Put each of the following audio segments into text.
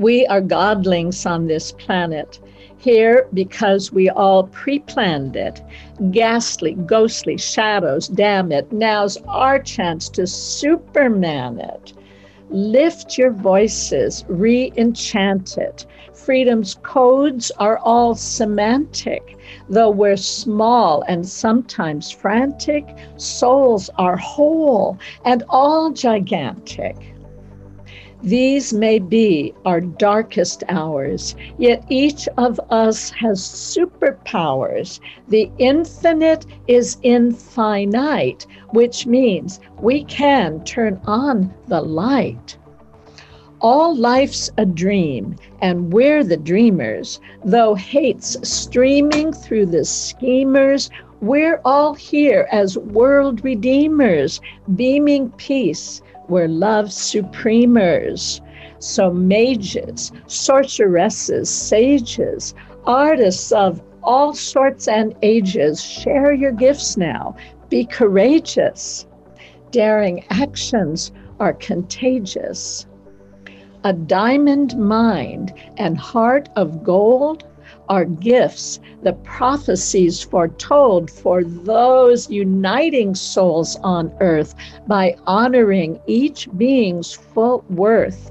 We are godlings on this planet. Here, because we all pre planned it. Ghastly, ghostly shadows, damn it. Now's our chance to superman it. Lift your voices, re enchant it. Freedom's codes are all semantic. Though we're small and sometimes frantic, souls are whole and all gigantic. These may be our darkest hours, yet each of us has superpowers. The infinite is infinite, which means we can turn on the light. All life's a dream, and we're the dreamers. Though hate's streaming through the schemers, we're all here as world redeemers, beaming peace were love supremers. So, mages, sorceresses, sages, artists of all sorts and ages, share your gifts now. Be courageous. Daring actions are contagious. A diamond mind and heart of gold are gifts, the prophecies foretold for those uniting souls on earth by honoring each being's full worth.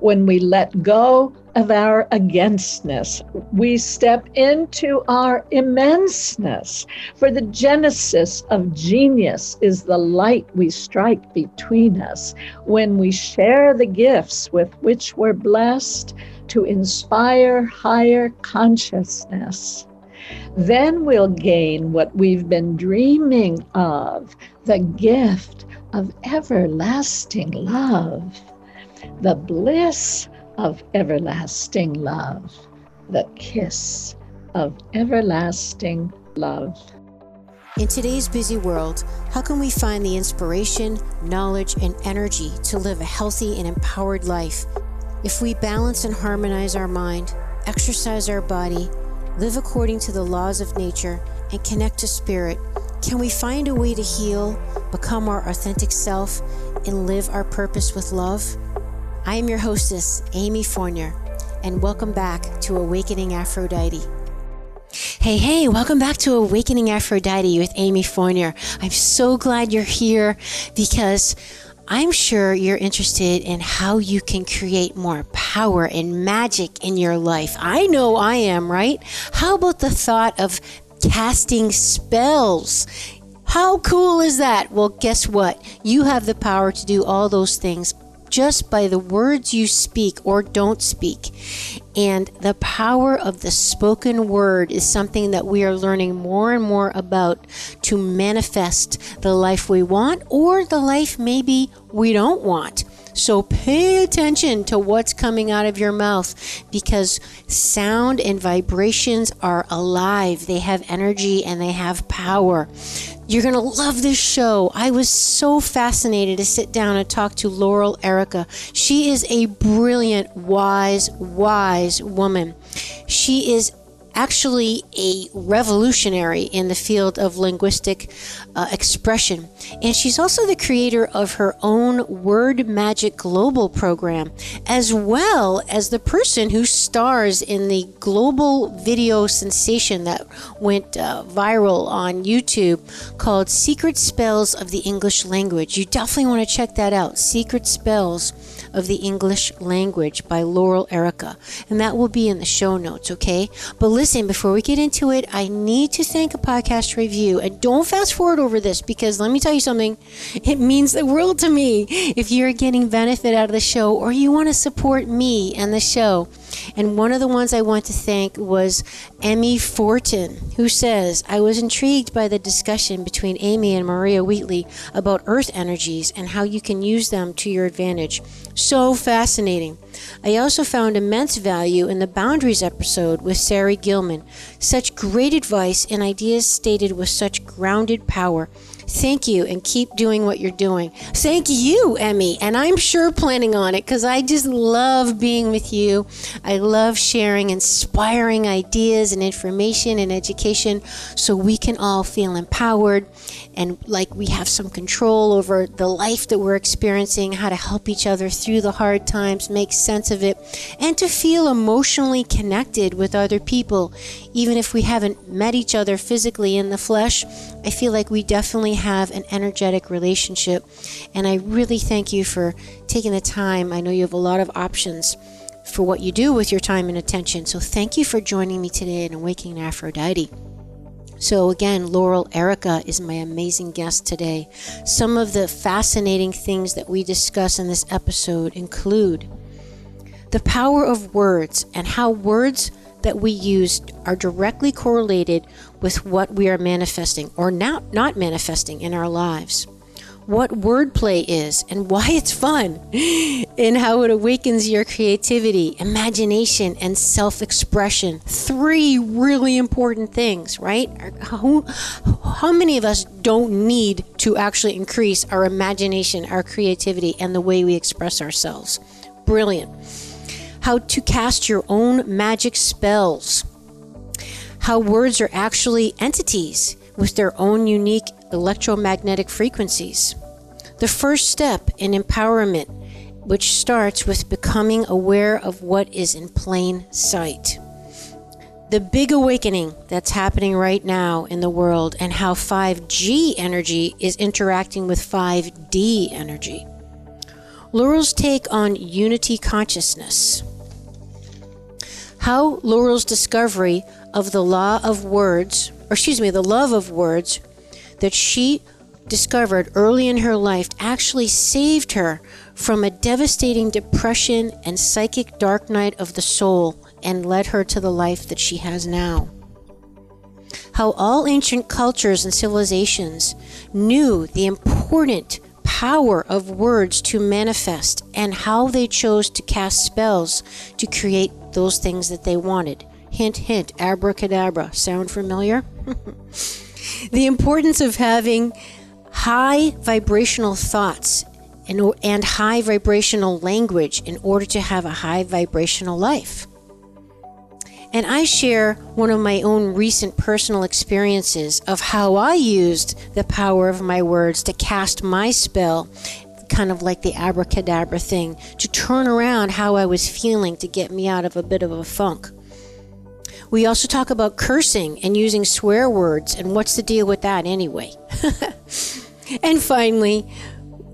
When we let go of our againstness, we step into our immenseness. For the genesis of genius is the light we strike between us. When we share the gifts with which we're blessed, to inspire higher consciousness. Then we'll gain what we've been dreaming of the gift of everlasting love, the bliss of everlasting love, the kiss of everlasting love. In today's busy world, how can we find the inspiration, knowledge, and energy to live a healthy and empowered life if we balance and harmonize our mind, exercise our body, live according to the laws of nature, and connect to spirit, can we find a way to heal, become our authentic self, and live our purpose with love? I am your hostess, Amy Fournier, and welcome back to Awakening Aphrodite. Hey, hey, welcome back to Awakening Aphrodite with Amy Fournier. I'm so glad you're here because I'm sure you're interested in how you can create more power and magic in your life. I know I am, right? How about the thought of casting spells? How cool is that? Well, guess what? You have the power to do all those things just by the words you speak or don't speak. And the power of the spoken word is something that we are learning more and more about to manifest the life we want or the life maybe we don't want. So pay attention to what's coming out of your mouth because sound and vibrations are alive. They have energy and they have power. You're going to love this show. I was so fascinated to sit down and talk to Laurel Airica. She is a brilliant, wise, wise woman. She is actually a revolutionary in the field of linguistic uh, expression. And she's also the creator of her own Word Magic Global program, as well as the person who stars in the global video sensation that went uh, viral on YouTube called Secret Spells of the English Language. You definitely want to check that out. Secret Spells of the English Language by Laurel Airica. And that will be in the show notes, okay? But listen, before we get into it, I need to thank a podcast review. And don't fast forward over this because let me tell you something. It means the world to me if you're getting benefit out of the show or you want to support me and the show. And one of the ones I want to thank was Emmy Fortin, who says, I was intrigued by the discussion between Amy and Maria Wheatley about earth energies and how you can use them to your advantage. So fascinating. I also found immense value in the Boundaries episode with Sari Gilman. Such great advice and ideas stated with such grounded power. Thank you and keep doing what you're doing. Thank you, Emmy. And I'm sure planning on it because I just love being with you. I love sharing inspiring ideas and information and education so we can all feel empowered and like we have some control over the life that we're experiencing, how to help each other through the hard times, make sense of it, and to feel emotionally connected with other people. Even if we haven't met each other physically in the flesh, I feel like we definitely have an energetic relationship. And I really thank you for taking the time. I know you have a lot of options for what you do with your time and attention. So thank you for joining me today in Awakening Aphrodite. So, again, Laurel Airica is my amazing guest today. Some of the fascinating things that we discuss in this episode include the power of words and how words that we use are directly correlated with what we are manifesting or not, not manifesting in our lives what wordplay is and why it's fun, and how it awakens your creativity, imagination, and self expression. Three really important things, right? How, how many of us don't need to actually increase our imagination, our creativity, and the way we express ourselves? Brilliant. How to cast your own magic spells. How words are actually entities with their own unique electromagnetic frequencies. The first step in empowerment, which starts with becoming aware of what is in plain sight. The big awakening that's happening right now in the world, and how 5G energy is interacting with 5D energy. Laurel's take on unity consciousness. How Laurel's discovery of the law of words, or excuse me, the love of words that she discovered early in her life actually saved her from a devastating depression and psychic dark night of the soul and led her to the life that she has now. How all ancient cultures and civilizations knew the important power of words to manifest and how they chose to cast spells to create those things that they wanted. Hint, hint, abracadabra. Sound familiar? the importance of having high vibrational thoughts and, and high vibrational language in order to have a high vibrational life. And I share one of my own recent personal experiences of how I used the power of my words to cast my spell, kind of like the abracadabra thing, to turn around how I was feeling to get me out of a bit of a funk. We also talk about cursing and using swear words and what's the deal with that anyway. and finally,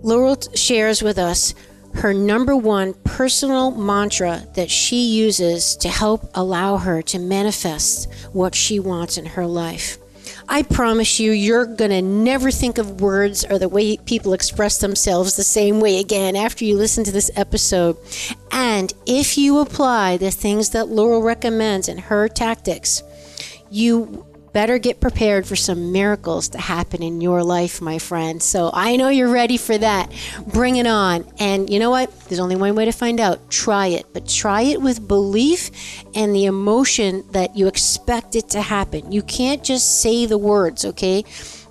Laurel shares with us her number one personal mantra that she uses to help allow her to manifest what she wants in her life. I promise you, you're going to never think of words or the way people express themselves the same way again after you listen to this episode. And if you apply the things that Laurel recommends in her tactics, you better get prepared for some miracles to happen in your life, my friend. So I know you're ready for that. Bring it on. And you know what? There's only one way to find out. Try it, but try it with belief and the emotion that you expect it to happen. You can't just say the words, okay?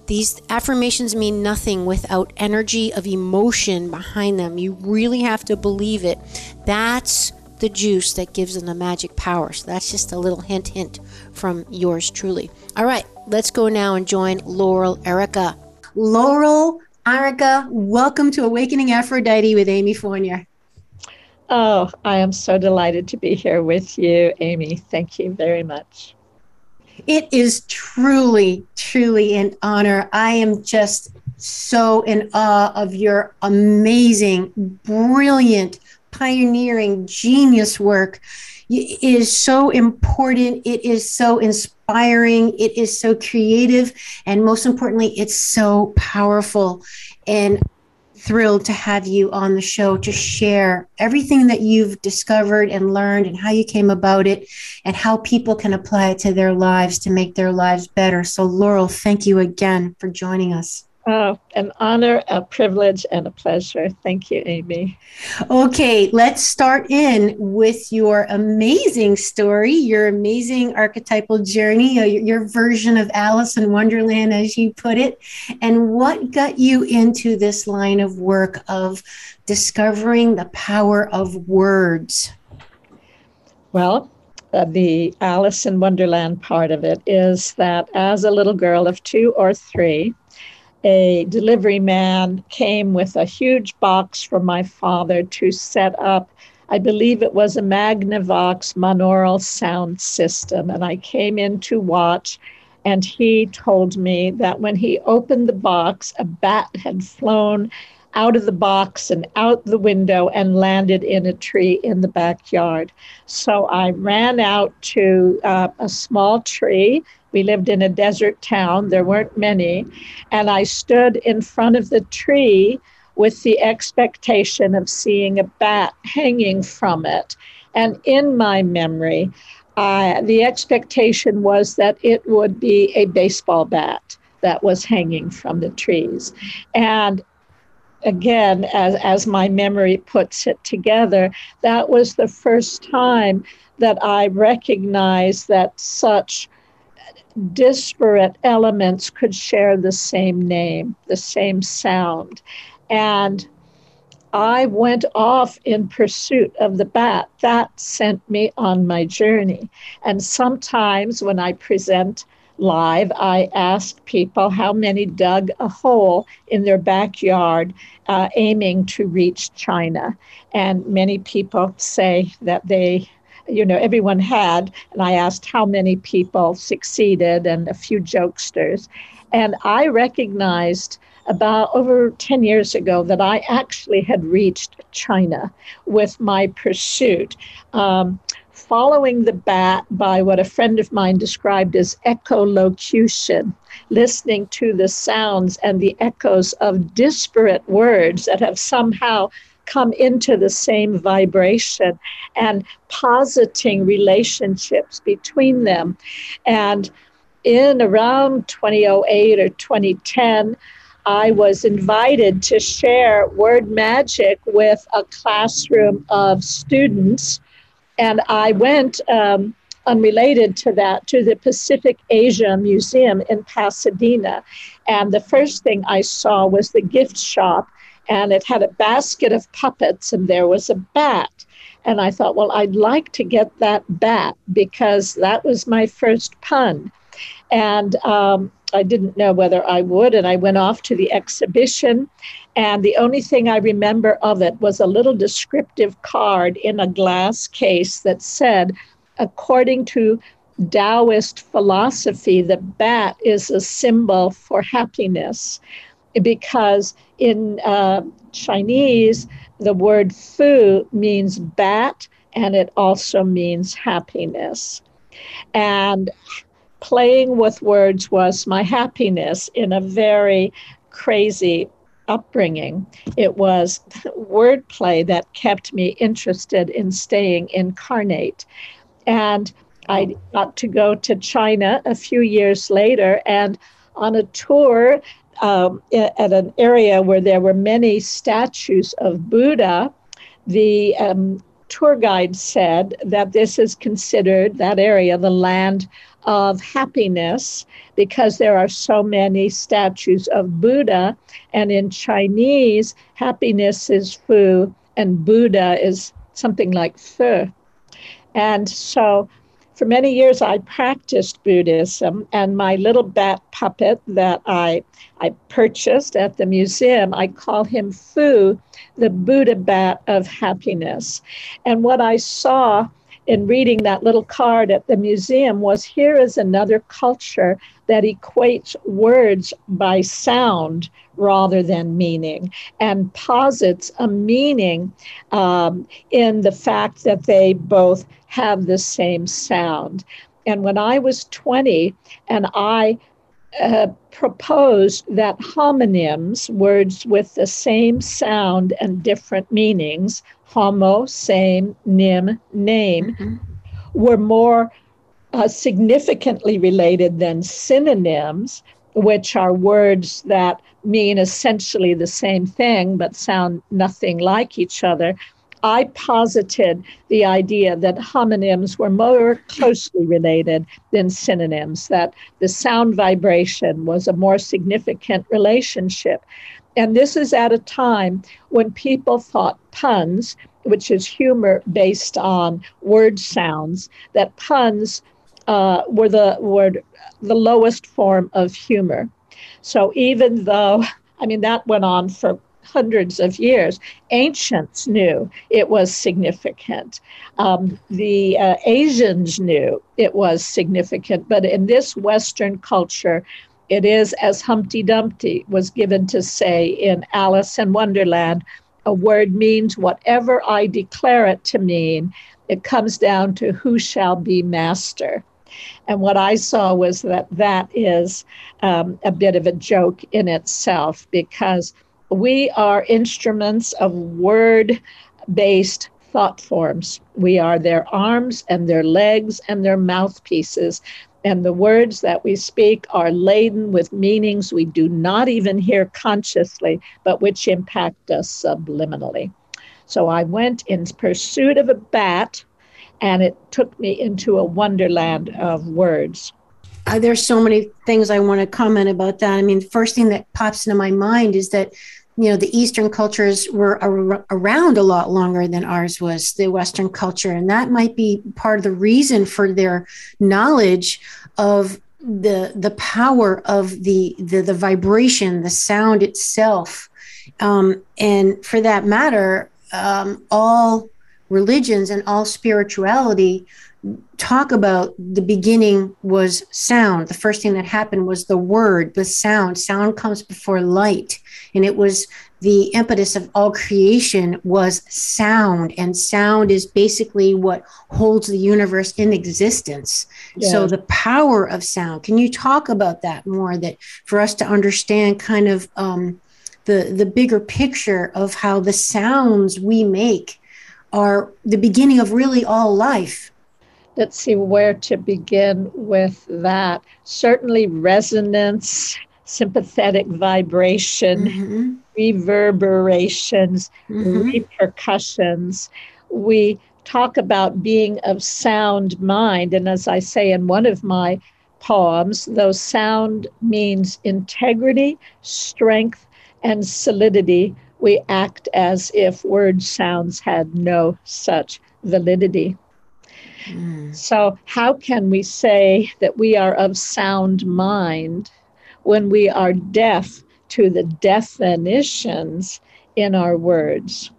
These affirmations mean nothing without energy of emotion behind them. You really have to believe it. That's the juice that gives them the magic power. So that's just a little hint, hint from yours truly. All right, let's go now and join Laurel Airica. Laurel Airica, welcome to Awakening Aphrodite with Amy Fournier. Oh, I am so delighted to be here with you, Amy. Thank you very much. It is truly, truly an honor. I am just so in awe of your amazing, brilliant, pioneering, genius work is so important. It is so inspiring. It is so creative. And most importantly, it's so powerful. And thrilled to have you on the show to share everything that you've discovered and learned and how you came about it and how people can apply it to their lives to make their lives better. So, Laurel, thank you again for joining us. Oh, an honor, a privilege, and a pleasure. Thank you, Amy. Okay, let's start in with your amazing story, your amazing archetypal journey, uh, your version of Alice in Wonderland, as you put it, and what got you into this line of work of discovering the power of words. Well, uh, the Alice in Wonderland part of it is that as a little girl of two or three, a delivery man came with a huge box from my father to set up. I believe it was a Magnavox monaural sound system. And I came in to watch, and he told me that when he opened the box, a bat had flown out of the box and out the window and landed in a tree in the backyard. So I ran out to uh, a small tree we lived in a desert town, there weren't many. And I stood in front of the tree with the expectation of seeing a bat hanging from it. And in my memory, uh, the expectation was that it would be a baseball bat that was hanging from the trees. And again, as, as my memory puts it together, that was the first time that I recognized that such disparate elements could share the same name, the same sound. And I went off in pursuit of the bat. That sent me on my journey. And sometimes when I present live, I ask people how many dug a hole in their backyard uh, aiming to reach China. And many people say that they you know, everyone had. And I asked how many people succeeded and a few jokesters. And I recognized about over 10 years ago that I actually had reached China with my pursuit. Um, following the bat by what a friend of mine described as echolocution, listening to the sounds and the echoes of disparate words that have somehow come into the same vibration and positing relationships between them. And in around 2008 or 2010, I was invited to share word magic with a classroom of students. And I went, um, unrelated to that, to the Pacific Asia Museum in Pasadena. And the first thing I saw was the gift shop and it had a basket of puppets and there was a bat. And I thought, well, I'd like to get that bat because that was my first pun. And um, I didn't know whether I would. And I went off to the exhibition. And the only thing I remember of it was a little descriptive card in a glass case that said, according to Taoist philosophy, the bat is a symbol for happiness because in uh, Chinese, the word fu means bat and it also means happiness. And playing with words was my happiness in a very crazy upbringing. It was wordplay that kept me interested in staying incarnate. And I got to go to China a few years later and on a tour um, at an area where there were many statues of Buddha, the um, tour guide said that this is considered, that area, the land of happiness because there are so many statues of Buddha. And in Chinese, happiness is fu, and Buddha is something like fe. And so for many years I practiced Buddhism, and my little bat puppet that I, I purchased at the museum, I call him Fu, the Buddha bat of happiness. And what I saw in reading that little card at the museum was here is another culture that equates words by sound rather than meaning and posits a meaning um, in the fact that they both have the same sound. And when I was 20 and I uh, proposed that homonyms, words with the same sound and different meanings, homo, same, nim, name, mm-hmm. were more uh, significantly related than synonyms. which are words that mean essentially the same thing but sound nothing like each other, I posited the idea that homonyms were more closely related than synonyms, that the sound vibration was a more significant relationship. And this is at a time when people thought puns, which is humor based on word sounds, that puns uh, were the were the lowest form of humor. So even though, I mean, that went on for hundreds of years, ancients knew it was significant. Um, the uh, Asians knew it was significant, but in this Western culture, it is as Humpty Dumpty was given to say in Alice in Wonderland a word means whatever I declare it to mean. It comes down to who shall be master. And what I saw was that that is um, a bit of a joke in itself because we are instruments of word based thought forms. We are their arms and their legs and their mouthpieces. And the words that we speak are laden with meanings we do not even hear consciously, but which impact us subliminally. So I went in pursuit of a bat and it took me into a wonderland of words. Uh, there's so many things I want to comment about that. I mean, the first thing that pops into my mind is that you know the eastern cultures were ar- around a lot longer than ours was the western culture and that might be part of the reason for their knowledge of the the power of the the, the vibration the sound itself um, and for that matter um, all religions and all spirituality talk about the beginning was sound. The first thing that happened was the word, the sound. Sound comes before light. And it was the impetus of all creation was sound. And sound is basically what holds the universe in existence. Yeah. So the power of sound. Can you talk about that more? That for us to understand kind of um, the the bigger picture of how the sounds we make are the beginning of really all life. Let's see where to begin with that. Certainly, resonance, sympathetic vibration, mm-hmm. reverberations, mm-hmm. repercussions. We talk about being of sound mind. And as I say in one of my poems, though sound means integrity, strength, and solidity, we act as if word sounds had no such validity. Mm. So, how can we say that we are of sound mind when we are deaf to the definitions in our words?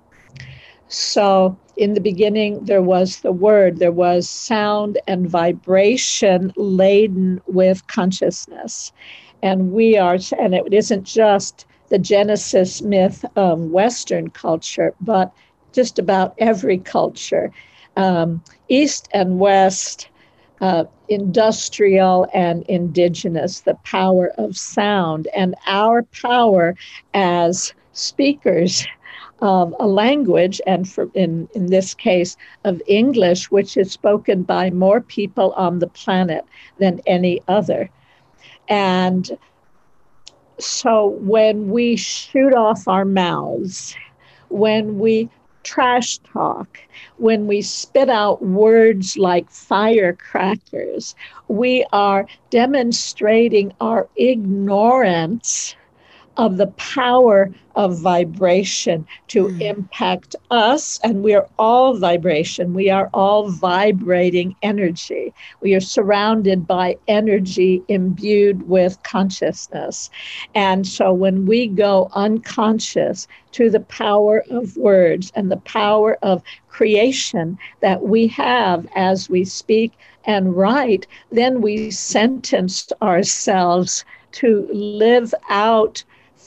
So, in the beginning, there was the word, there was sound and vibration laden with consciousness. And we are, and it isn't just the Genesis myth of Western culture, but just about every culture, um, East and West, uh, industrial and indigenous, the power of sound, and our power as speakers of a language, and for, in, in this case of English, which is spoken by more people on the planet than any other. And so when we shoot off our mouths, when we trash talk, when we spit out words like firecrackers, we are demonstrating our ignorance of the power of vibration to mm. impact us. And we are all vibration. We are all vibrating energy. We are surrounded by energy imbued with consciousness. And so when we go unconscious to the power of words and the power of creation that we have as we speak and write, then we sentence ourselves to live out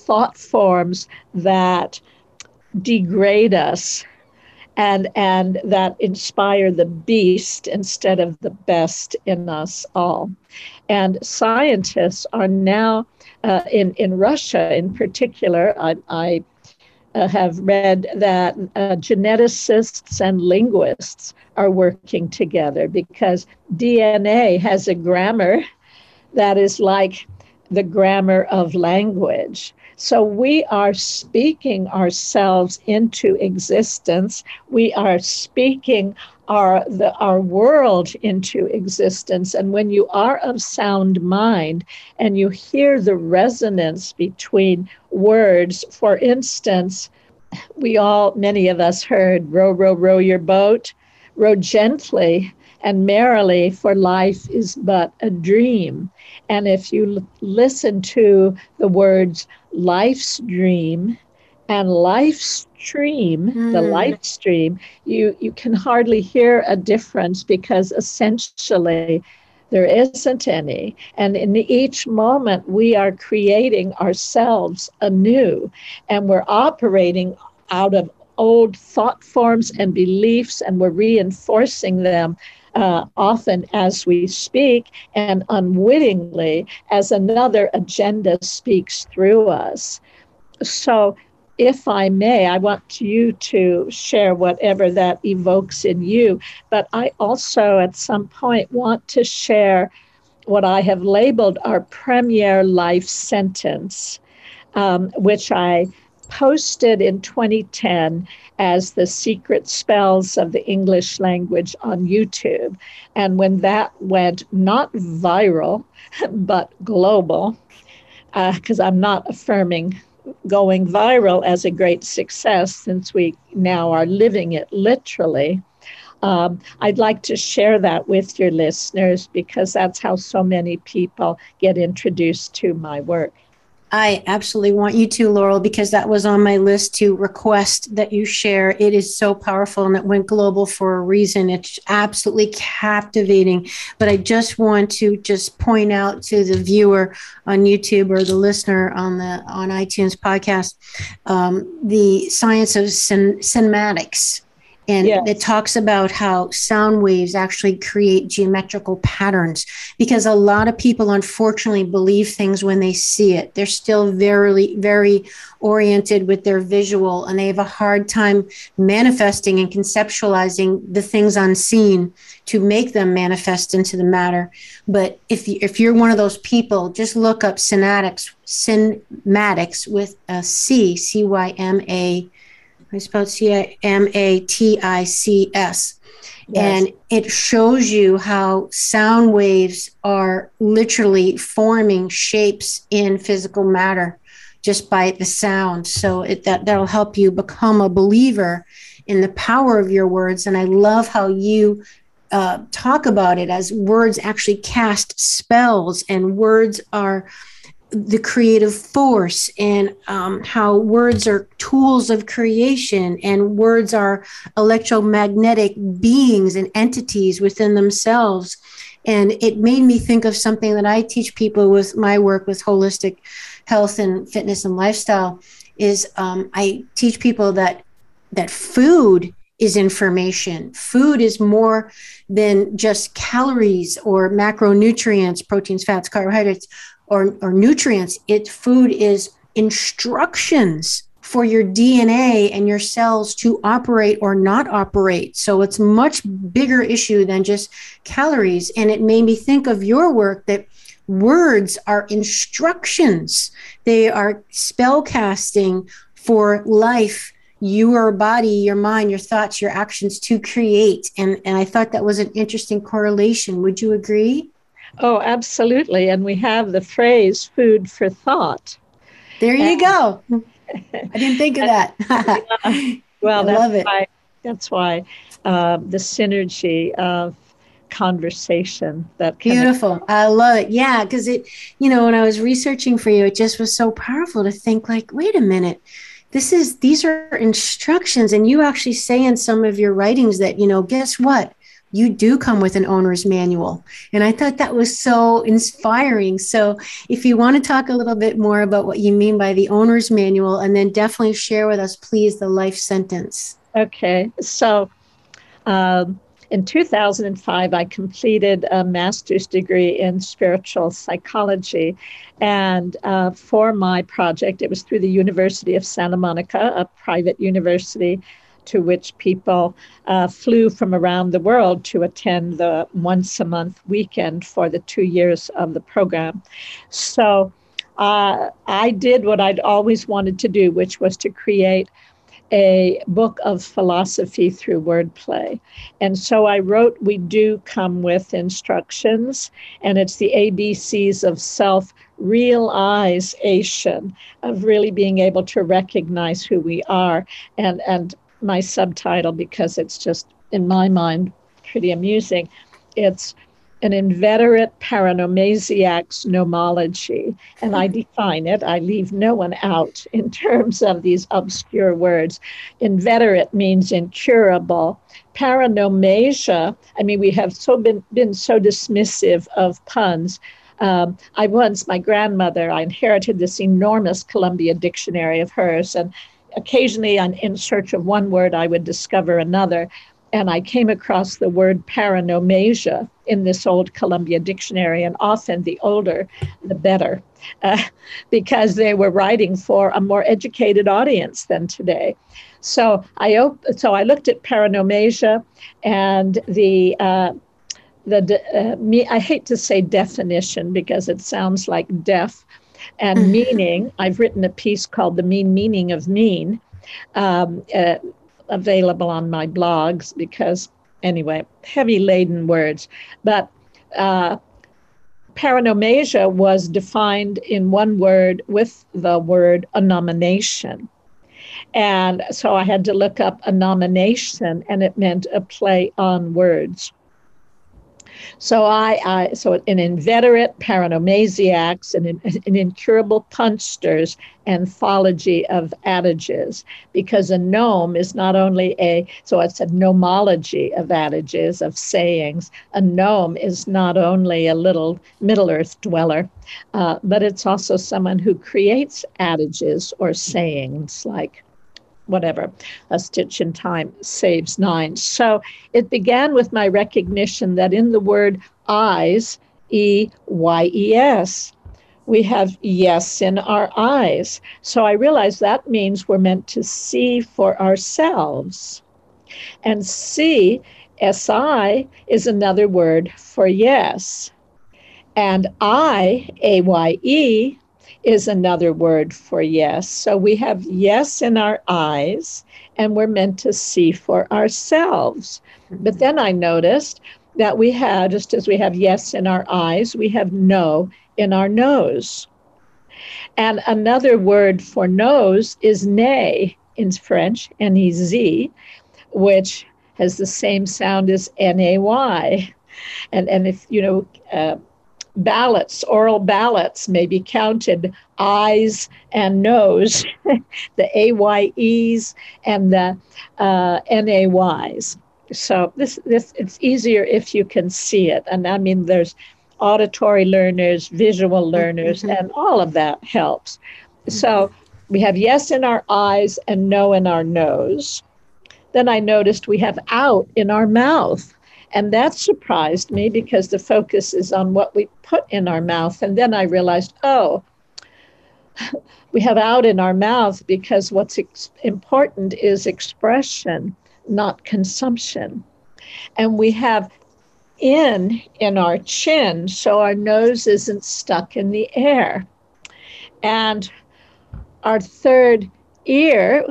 thought forms that degrade us and and that inspire the beast instead of the best in us all and scientists are now uh, in in Russia in particular I, I uh, have read that uh, geneticists and linguists are working together because DNA has a grammar that is like the grammar of language. So we are speaking ourselves into existence. We are speaking our the our world into existence and when you are of sound mind and you hear the resonance between words for instance we all many of us heard row row row your boat row gently and merrily for life is but a dream and if you l- listen to the words life's dream and life's stream, mm. the life stream, you, you can hardly hear a difference because essentially there isn't any. And in each moment, we are creating ourselves anew and we're operating out of old thought forms and beliefs and we're reinforcing them. Uh, often as we speak and unwittingly as another agenda speaks through us. So if I may, I want you to share whatever that evokes in you. But I also, at some point, want to share what I have labeled our premier life sentence, um, which I posted in 2010 as the secret spells of the English language on YouTube. And when that went not viral, but global, because uh, I'm not affirming going viral as a great success since we now are living it literally. Um, I'd like to share that with your listeners because that's how so many people get introduced to my work. I absolutely want you to, Laurel, because that was on my list to request that you share. It is so powerful and it went global for a reason. It's absolutely captivating. But I just want to just point out to the viewer on YouTube or the listener on the on iTunes podcast um, the science of cin- cinematics and yes. it talks about how sound waves actually create geometrical patterns because a lot of people unfortunately believe things when they see it they're still very very oriented with their visual and they have a hard time manifesting and conceptualizing the things unseen to make them manifest into the matter but if you, if you're one of those people just look up cymatics cymatics with a c c y m a I spelled C I M A T I C S. And it shows you how sound waves are literally forming shapes in physical matter just by the sound. So it, that, that'll help you become a believer in the power of your words. And I love how you uh, talk about it as words actually cast spells and words are the creative force and um, how words are tools of creation and words are electromagnetic beings and entities within themselves. And it made me think of something that I teach people with my work with holistic health and fitness and lifestyle is um, I teach people that that food is information. Food is more than just calories or macronutrients, proteins, fats, carbohydrates or, or nutrients. It food is instructions for your DNA and your cells to operate or not operate. So it's much bigger issue than just calories. And it made me think of your work that words are instructions. They are spell casting for life, your body, your mind, your thoughts, your actions to create. And, and I thought that was an interesting correlation. Would you agree? Oh, absolutely. And we have the phrase food for thought. There you and, go. I didn't think of that. well, I love it. Why, that's why uh, the synergy of conversation that beautiful i love it yeah because it you know when i was researching for you it just was so powerful to think like wait a minute this is these are instructions and you actually say in some of your writings that you know guess what you do come with an owner's manual. And I thought that was so inspiring. So, if you want to talk a little bit more about what you mean by the owner's manual, and then definitely share with us, please, the life sentence. Okay. So, um, in 2005, I completed a master's degree in spiritual psychology. And uh, for my project, it was through the University of Santa Monica, a private university to which people uh, flew from around the world to attend the once a month weekend for the two years of the program. So uh, I did what I'd always wanted to do, which was to create a book of philosophy through wordplay. And so I wrote We Do Come With Instructions, and it's the ABCs of self realization, of really being able to recognize who we are. And, and my subtitle, because it's just in my mind pretty amusing, it's an inveterate paronomasiac's gnomology. And I define it, I leave no one out in terms of these obscure words. Inveterate means incurable. Paronomasia, I mean, we have so been, been so dismissive of puns. Um, I once, my grandmother, I inherited this enormous Columbia dictionary of hers, and occasionally, on, in search of one word, I would discover another and I came across the word paronomasia in this old Columbia dictionary, and often the older, the better, uh, because they were writing for a more educated audience than today. So I op- so I looked at paronomasia, and the uh, the uh, me I hate to say definition because it sounds like deaf, and mm-hmm. meaning. I've written a piece called "The Mean Meaning of Mean." Um, uh, available on my blogs because, anyway, heavy laden words. But uh, paronomasia was defined in one word with the word agnomination. And so I had to look up agnomination, and it meant a play on words. So I, I so an inveterate paronomasiacs and an, incurable punsters anthology of adages because a gnome is not only a so it's a gnomology of adages of sayings. A gnome is not only a little Middle Earth dweller, uh, but it's also someone who creates adages or sayings like whatever, a stitch in time saves nine. So it began with my recognition that in the word eyes, E Y E S, we have yes in our eyes. So I realized that means we're meant to see for ourselves. And see, S I, is another word for yes. And I, A Y E, is another word for yes. So we have yes in our eyes, and we're meant to see for ourselves. But then I noticed that we have, just as we have yes in our eyes, we have no in our nose. And another word for nose is nez in French, N E Z, which has the same sound as N A Y. And, and if, you know, uh, ballots, oral ballots may be counted eyes and nose, the AYEs and the uh, NAYs. So this, this it's easier if you can see it. And I mean, there's auditory learners, visual learners, mm-hmm. and all of that helps. Mm-hmm. So we have yes in our eyes and no in our nose. Then I noticed we have out in our mouth. And that surprised me because the focus is on what we put in our mouth. And then I realized, oh, we have out in our mouth because what's ex- important is expression, not consumption. And we have in in our chin so our nose isn't stuck in the air. And our third ear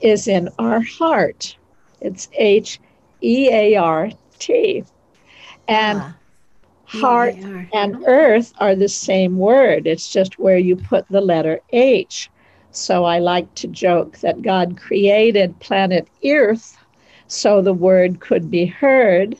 is in our heart. It's H E A R T. And ah, heart E-A-R. and earth are the same word. It's just where you put the letter H. So I like to joke that God created planet Earth so the word could be heard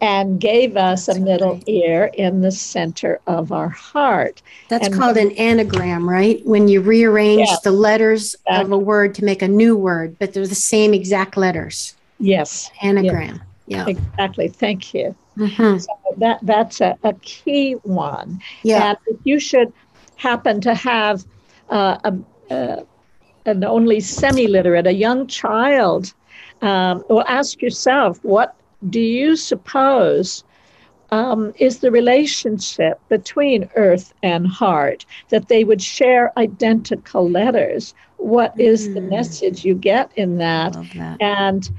and gave us That's a middle right. ear in the center of our heart. That's and called an anagram, right? When you rearrange the letters exactly. of a word to make a new word, but they're the same exact letters. Yes. Anagram. Yeah. Exactly. Thank you. Mm-hmm. So that that's a, a key one. Yeah. And if you should happen to have uh, a, a, an only semi-literate, a young child, um, well, ask yourself, what do you suppose um, is the relationship between earth and heart, that they would share identical letters. What is mm. the message you get in that? that. And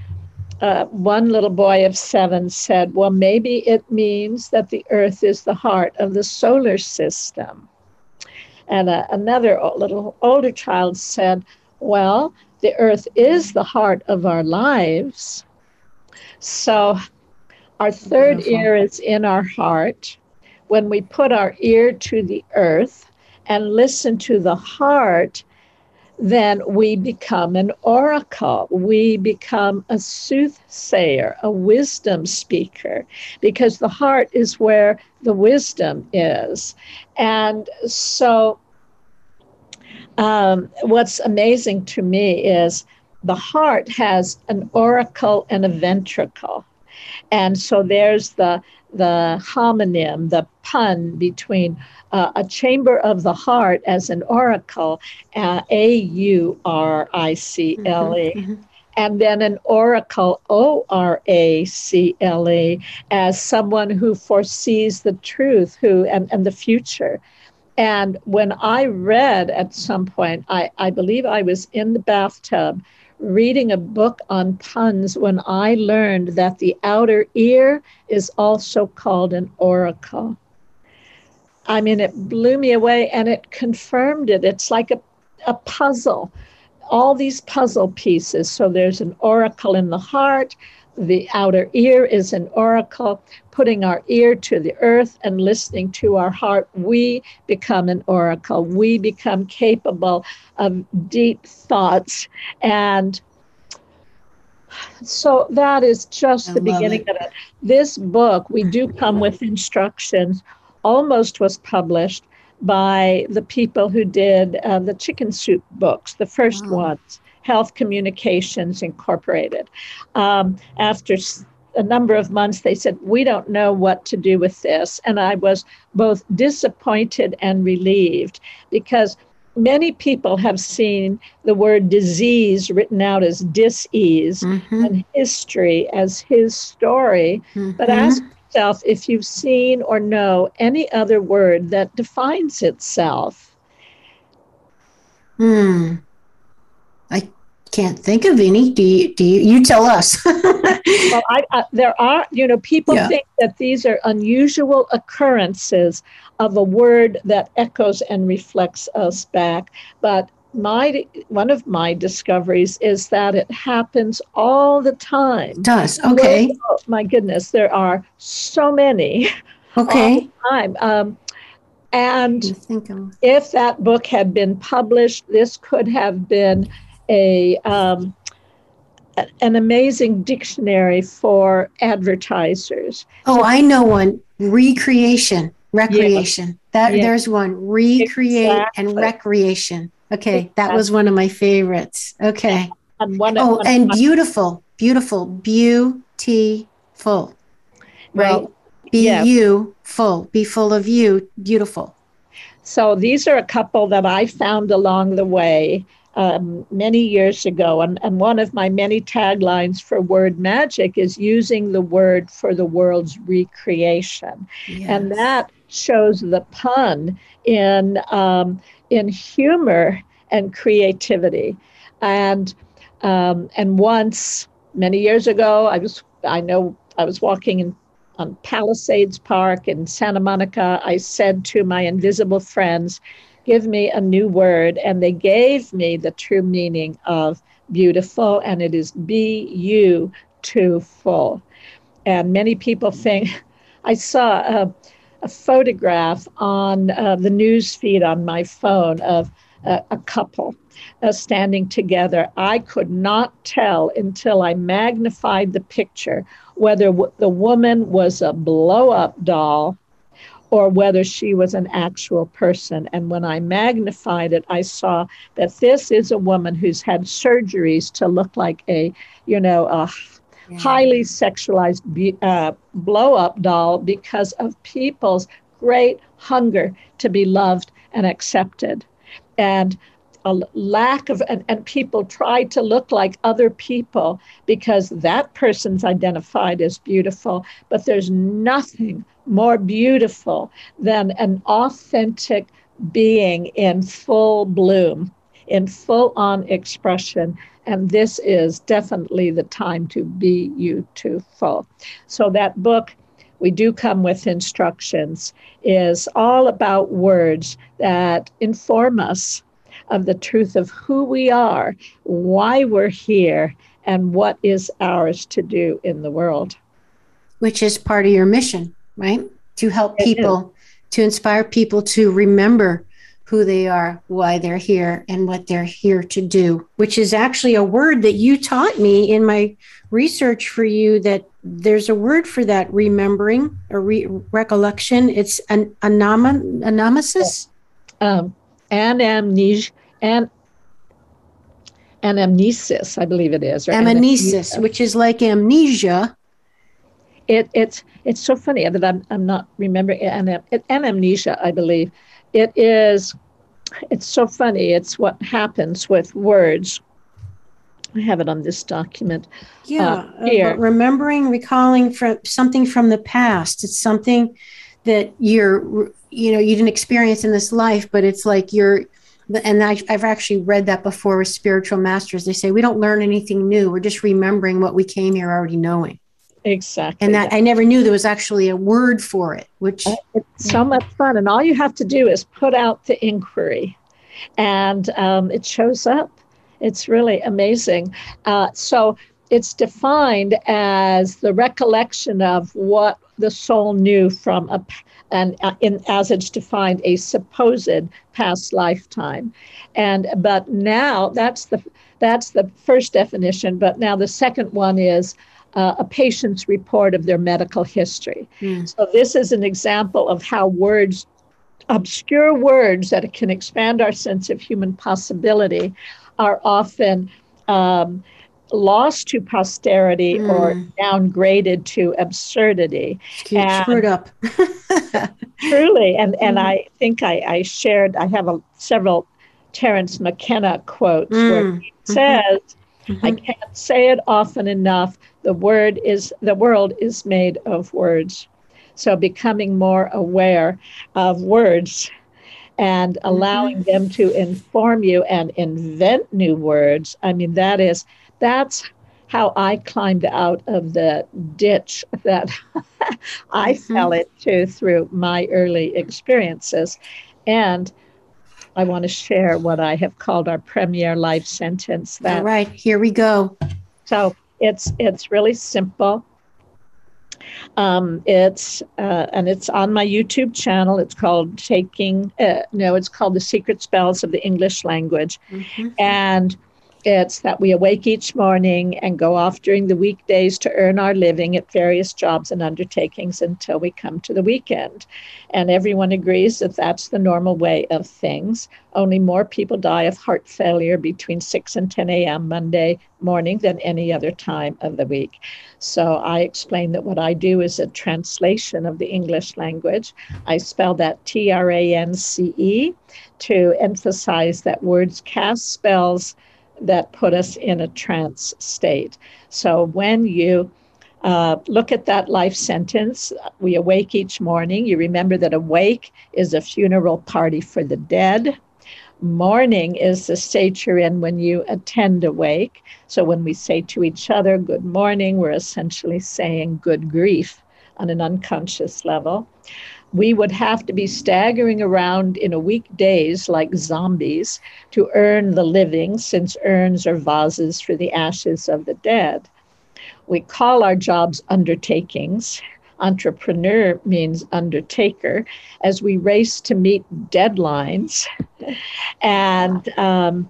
uh, one little boy of seven said, Well, maybe it means that the earth is the heart of the solar system. And uh, another little older child said, Well, the earth is the heart of our lives. So our third Beautiful. ear is in our heart. When we put our ear to the earth and listen to the heart, then we become an oracle. We become a soothsayer, a wisdom speaker, because the heart is where the wisdom is. And so, um, what's amazing to me is the heart has an oracle and a ventricle. And so there's the the homonym, the pun between uh, a chamber of the heart as an auricle, uh, A U R I C L E. Mm-hmm, mm-hmm. And then an oracle, O R A C L E, as someone who foresees the truth who and, and the future. And when I read at some point, I, I believe I was in the bathtub reading a book on puns when I learned that the outer ear is also called an auricle. I mean, it blew me away and it confirmed it. It's like a, a puzzle, all these puzzle pieces. So there's an auricle in the heart, the outer ear is an auricle. Putting our ear to the earth and listening to our heart, we become an oracle. We become capable of deep thoughts. And so that is just I the beginning it. of it. This book, we do come with instructions almost was published by the people who did uh, the chicken soup books, the first wow. ones, Health Communications Incorporated. Um, after a number of months, they said, We don't know what to do with this. And I was both disappointed and relieved because many people have seen the word disease written out as disease mm-hmm. and history as his story. Mm-hmm. But ask yourself if you've seen or know any other word that defines itself. Hmm. I can't think of any. Do you? Do you? You tell us. well, I, I, there are. You know, people yeah. think that these are unusual occurrences of a word that echoes and reflects us back, but my one of my discoveries is that it happens all the time. It does okay? Oh, my goodness, there are so many. Okay. time. Um, and if that book had been published, this could have been a um, an amazing dictionary for advertisers. Oh, I know one. Recreation, recreation. That there's one. Recreate exactly. and recreation. Okay, that was one of my favorites. Okay. And one, oh, one and beautiful, beautiful, beautiful, right? Well, be yeah. you full, be full of you, beautiful. So these are a couple that I found along the way um, many years ago. And, and one of my many taglines for Word Magic is using the word for the world's recreation. Yes. And that shows the pun in um, in humor and creativity. And um, and once many years ago, I was I know I was walking in on Palisades Park in Santa Monica. I said to my invisible friends, "Give me a new word," and they gave me the true meaning of beautiful, and it is be you too full. And many people think I saw a a photograph on uh, the news feed on my phone of uh, a couple uh, standing together. I could not tell until I magnified the picture whether w- the woman was a blow up doll or whether she was an actual person. And when I magnified it, I saw that this is a woman who's had surgeries to look like a, you know, a yeah. highly sexualized uh, blow up doll because of people's great hunger to be loved and accepted. And a lack of, and, and people try to look like other people because that person's identified as beautiful, but there's nothing more beautiful than an authentic being in full bloom, in full on expression and this is definitely the time to be you to full. So that book we do come with instructions, is all about words that inform us of the truth of who we are, why we're here, and what is ours to do in the world. Which is part of your mission, right? To help people, to inspire people to remember who they are, why they're here, and what they're here to do, which is actually a word that you taught me in my research for you that there's a word for that remembering or re- recollection. It's an anamnesis. Um, anamnesia, an, anamnesis, I believe it is. Or anamnesis, which is like amnesia. It, it's it's so funny that I'm, I'm not remembering anam, anamnesia, I believe it is it's so funny it's what happens with words. I have it on this document yeah uh, here. remembering recalling from something from the past it's something that you're you know you didn't experience in this life but it's like you're and I, have actually read that before with spiritual masters. They say we don't learn anything new. We're just remembering what we came here already knowing Exactly. And that I never knew there was actually a word for it, which it's so much fun. And all you have to do is put out the inquiry, and um, it shows up. It's really amazing. Uh, so it's defined as the recollection of what the soul knew from a and uh, in, as it's defined a supposed past lifetime and but now that's the that's the first definition but now the second one is uh, a patient's report of their medical history. Mm. So, this is an example of how words, obscure words that can expand our sense of human possibility, are often um, lost to posterity mm. or downgraded to absurdity. And screwed up. truly. And, and mm. I think I, I shared, I have a, several Terence McKenna quotes where hmm. he says, Mm-hmm. I can't say it often enough. The word is the world is made of words. So becoming more aware of words and allowing them to inform you and invent new words. I mean that is that's how I climbed out of the ditch that I mm-hmm. fell into through my early experiences. And I want to share what I have called our premier life sentence. That, All right, here we go. So it's it's really simple. Um, it's uh, and it's on my YouTube channel. It's called Taking. Uh, no, it's called The Secret Spells of the English Language, mm-hmm. and it's that we awake each morning and go off during the weekdays to earn our living at various jobs and undertakings until we come to the weekend. And everyone agrees that that's the normal way of things. Only more people die of heart failure between 6 and 10 a.m. Monday morning than any other time of the week. So I explain that what I do is a translation of the English language. I spell that T R A N C E to emphasize that words cast spells that put us in a trance state. So when you uh, look at that life sentence, we awake each morning. You remember that awake is a funeral party for the dead. Morning is the state you're in when you attend a wake. So when we say to each other, Good morning, we're essentially saying good grief on an unconscious level we would have to be staggering around in a weekdays like zombies to earn the living, since urns are vases for the ashes of the dead. We call our jobs undertakings. Entrepreneur means undertaker, as we race to meet deadlines. and um,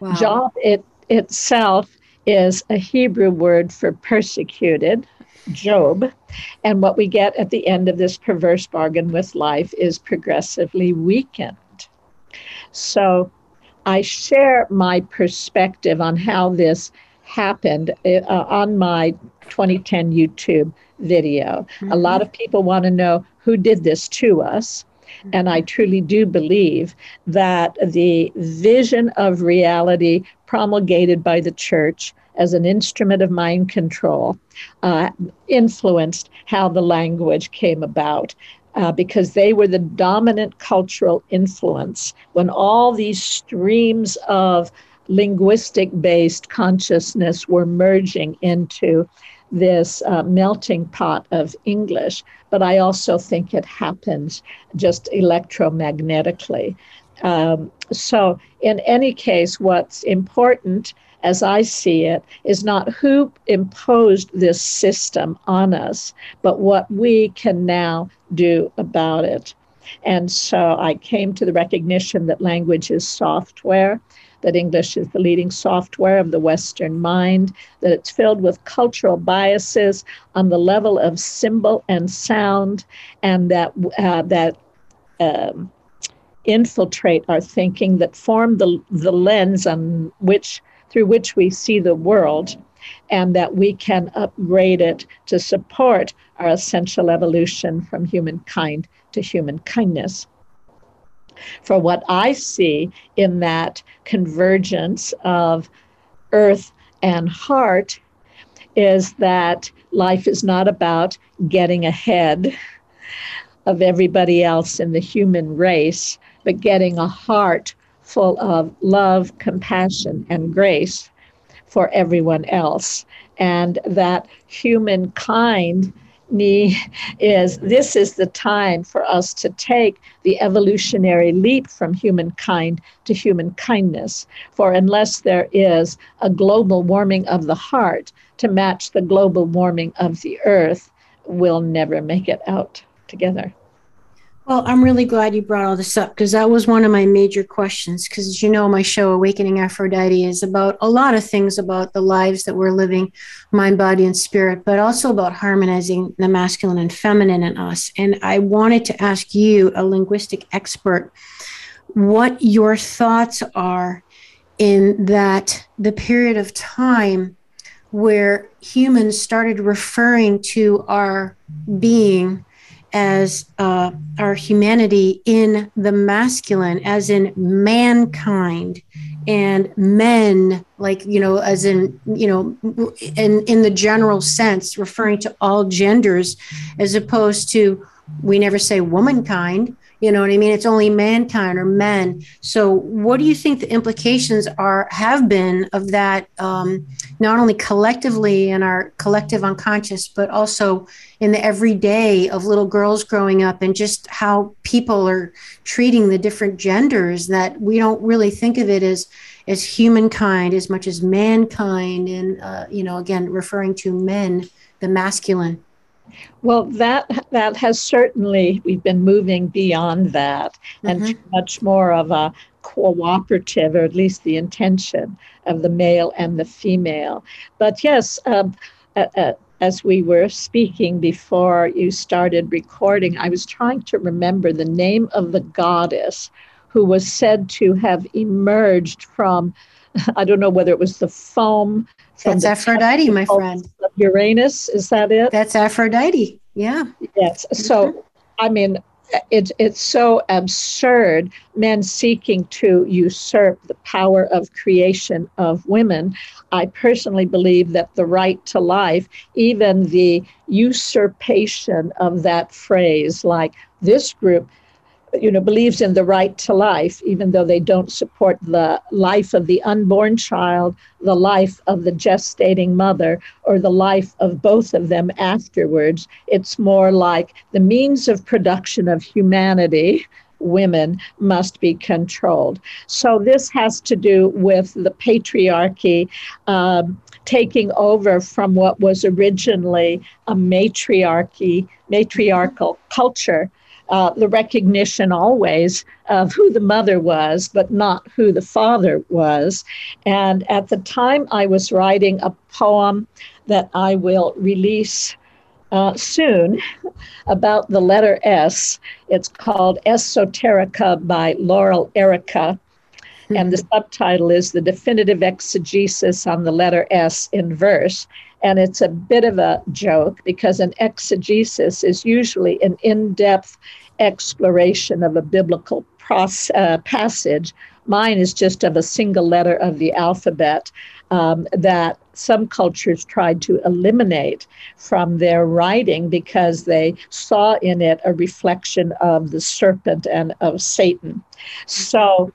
wow. job it, itself is a Hebrew word for persecuted, Job. And what we get at the end of this perverse bargain with life is progressively weakened. So I share my perspective on how this happened uh, on my 2010 YouTube video. Mm-hmm. A lot of people want to know who did this to us. And I truly do believe that the vision of reality promulgated by the church as an instrument of mind control uh, influenced how the language came about. Uh, because they were the dominant cultural influence when all these streams of linguistic based consciousness were merging into this uh, melting pot of English, but I also think it happens just electromagnetically. Um, so, in any case, what's important as I see it, is not who imposed this system on us, but what we can now do about it. And so I came to the recognition that language is software, that English is the leading software of the Western mind, that it's filled with cultural biases on the level of symbol and sound, and that uh, that um, infiltrate our thinking, that form the the lens on which through which we see the world, and that we can upgrade it to support our essential evolution from humankind to human kindness. For what I see in that convergence of earth and heart is that life is not about getting ahead of everybody else in the human race, but getting a heart full of love, compassion, and grace for everyone else. And that humankind is this is the time for us to take the evolutionary leap from humankind to human kindness. For unless there is a global warming of the heart to match the global warming of the earth, we'll never make it out together. Well, I'm really glad you brought all this up because that was one of my major questions. Because, as you know, my show, Awakening Aphrodite, is about a lot of things about the lives that we're living, mind, body, and spirit, but also about harmonizing the masculine and feminine in us. And I wanted to ask you, a linguistic expert, what your thoughts are in that the period of time where humans started referring to our being as uh, our humanity in the masculine, as in mankind, and men, like, you know, as in, you know, in, in the general sense, referring to all genders, as opposed to, we never say womankind, you know what I mean? It's only mankind or men. So, what do you think the implications are have been of that, um, not only collectively in our collective unconscious, but also in the everyday of little girls growing up, and just how people are treating the different genders that we don't really think of it as as humankind as much as mankind, and uh, you know, again, referring to men, the masculine. Well, that that has certainly we've been moving beyond that mm-hmm. and much more of a cooperative, or at least the intention of the male and the female. But yes, um, uh, uh, as we were speaking before you started recording, I was trying to remember the name of the goddess who was said to have emerged from. I don't know whether it was the foam that's Aphrodite, my friend. Uranus, is that it? That's Aphrodite. Yeah. Yes. So, mm-hmm. I mean, it's it's so absurd men seeking to usurp the power of creation of women i personally believe that the right to life even the usurpation of that phrase like this group you know, believes in the right to life, even though they don't support the life of the unborn child, the life of the gestating mother, or the life of both of them afterwards. It's more like the means of production of humanity women must be controlled. So this has to do with the patriarchy um, taking over from what was originally a matriarchy, matriarchal culture uh, the recognition always of who the mother was, but not who the father was. And at the time, I was writing a poem that I will release uh, soon about the letter S. It's called Esoterica by Laurel Airica. And the subtitle is The Definitive Exegesis on the Letter S in Verse. And it's a bit of a joke because an exegesis is usually an in depth exploration of a biblical pros- uh, passage. Mine is just of a single letter of the alphabet um, that some cultures tried to eliminate from their writing because they saw in it a reflection of the serpent and of Satan. So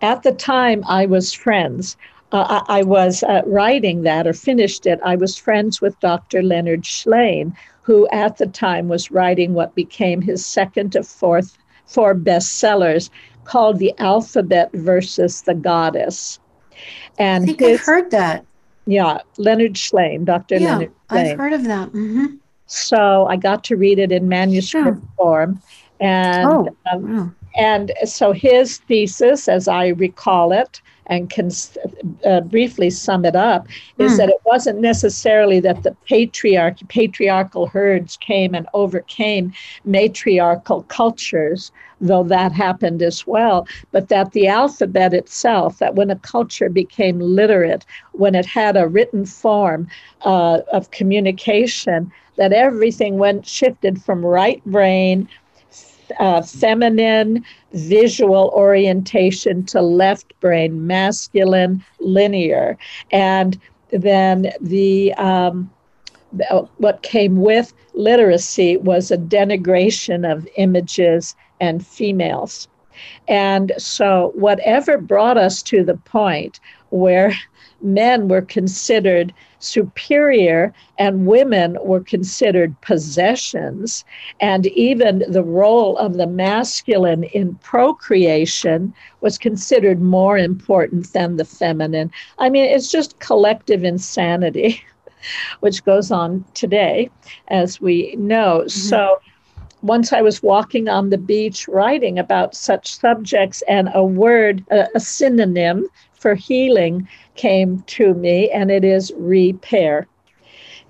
at the time I was friends, uh, I, I, was uh, writing that or finished it, I was friends with Dr. Leonard Shlain, who at the time was writing what became his second of fourth four bestsellers called The Alphabet versus the Goddess. And I think his, I've heard that. Yeah, Leonard Shlain, Dr. Yeah, Leonard Shlain. I've heard of that. Mm-hmm. So I got to read it in manuscript sure. form. And oh, um, wow. And so his thesis, as I recall it, and can uh, briefly sum it up, is mm. that it wasn't necessarily that the patriarch, patriarchal herds came and overcame matriarchal cultures, though that happened as well, but that the alphabet itself, that when a culture became literate, when it had a written form uh, of communication, that everything went shifted from right brain uh, feminine visual orientation to left brain, masculine linear. And then the um, what came with literacy was a denigration of images and females. And so, whatever brought us to the point where men were considered superior and women were considered possessions. And even the role of the masculine in procreation was considered more important than the feminine. I mean, it's just collective insanity, which goes on today, as we know. Mm-hmm. So, once I was walking on the beach writing about such subjects, and a word, a, a synonym for healing came to me, and it is repair.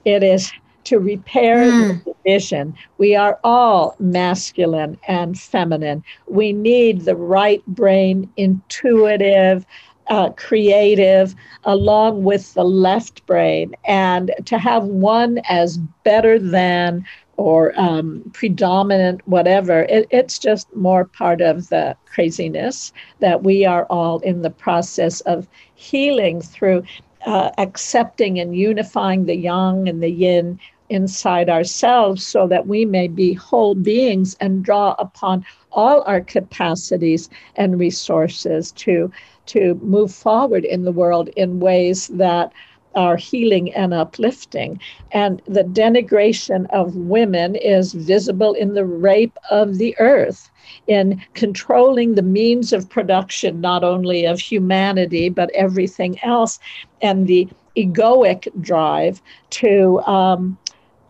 It is to repair mm. the division. We are all masculine and feminine. We need the right brain, intuitive, uh, creative, along with the left brain. And to have one as better than or um, predominant, whatever. It, it's just more part of the craziness that we are all in the process of healing through uh, accepting and unifying the yang and the yin inside ourselves so that we may be whole beings and draw upon all our capacities and resources to to move forward in the world in ways that are healing and uplifting. And the denigration of women is visible in the rape of the earth, in controlling the means of production, not only of humanity, but everything else, and the egoic drive to. Um,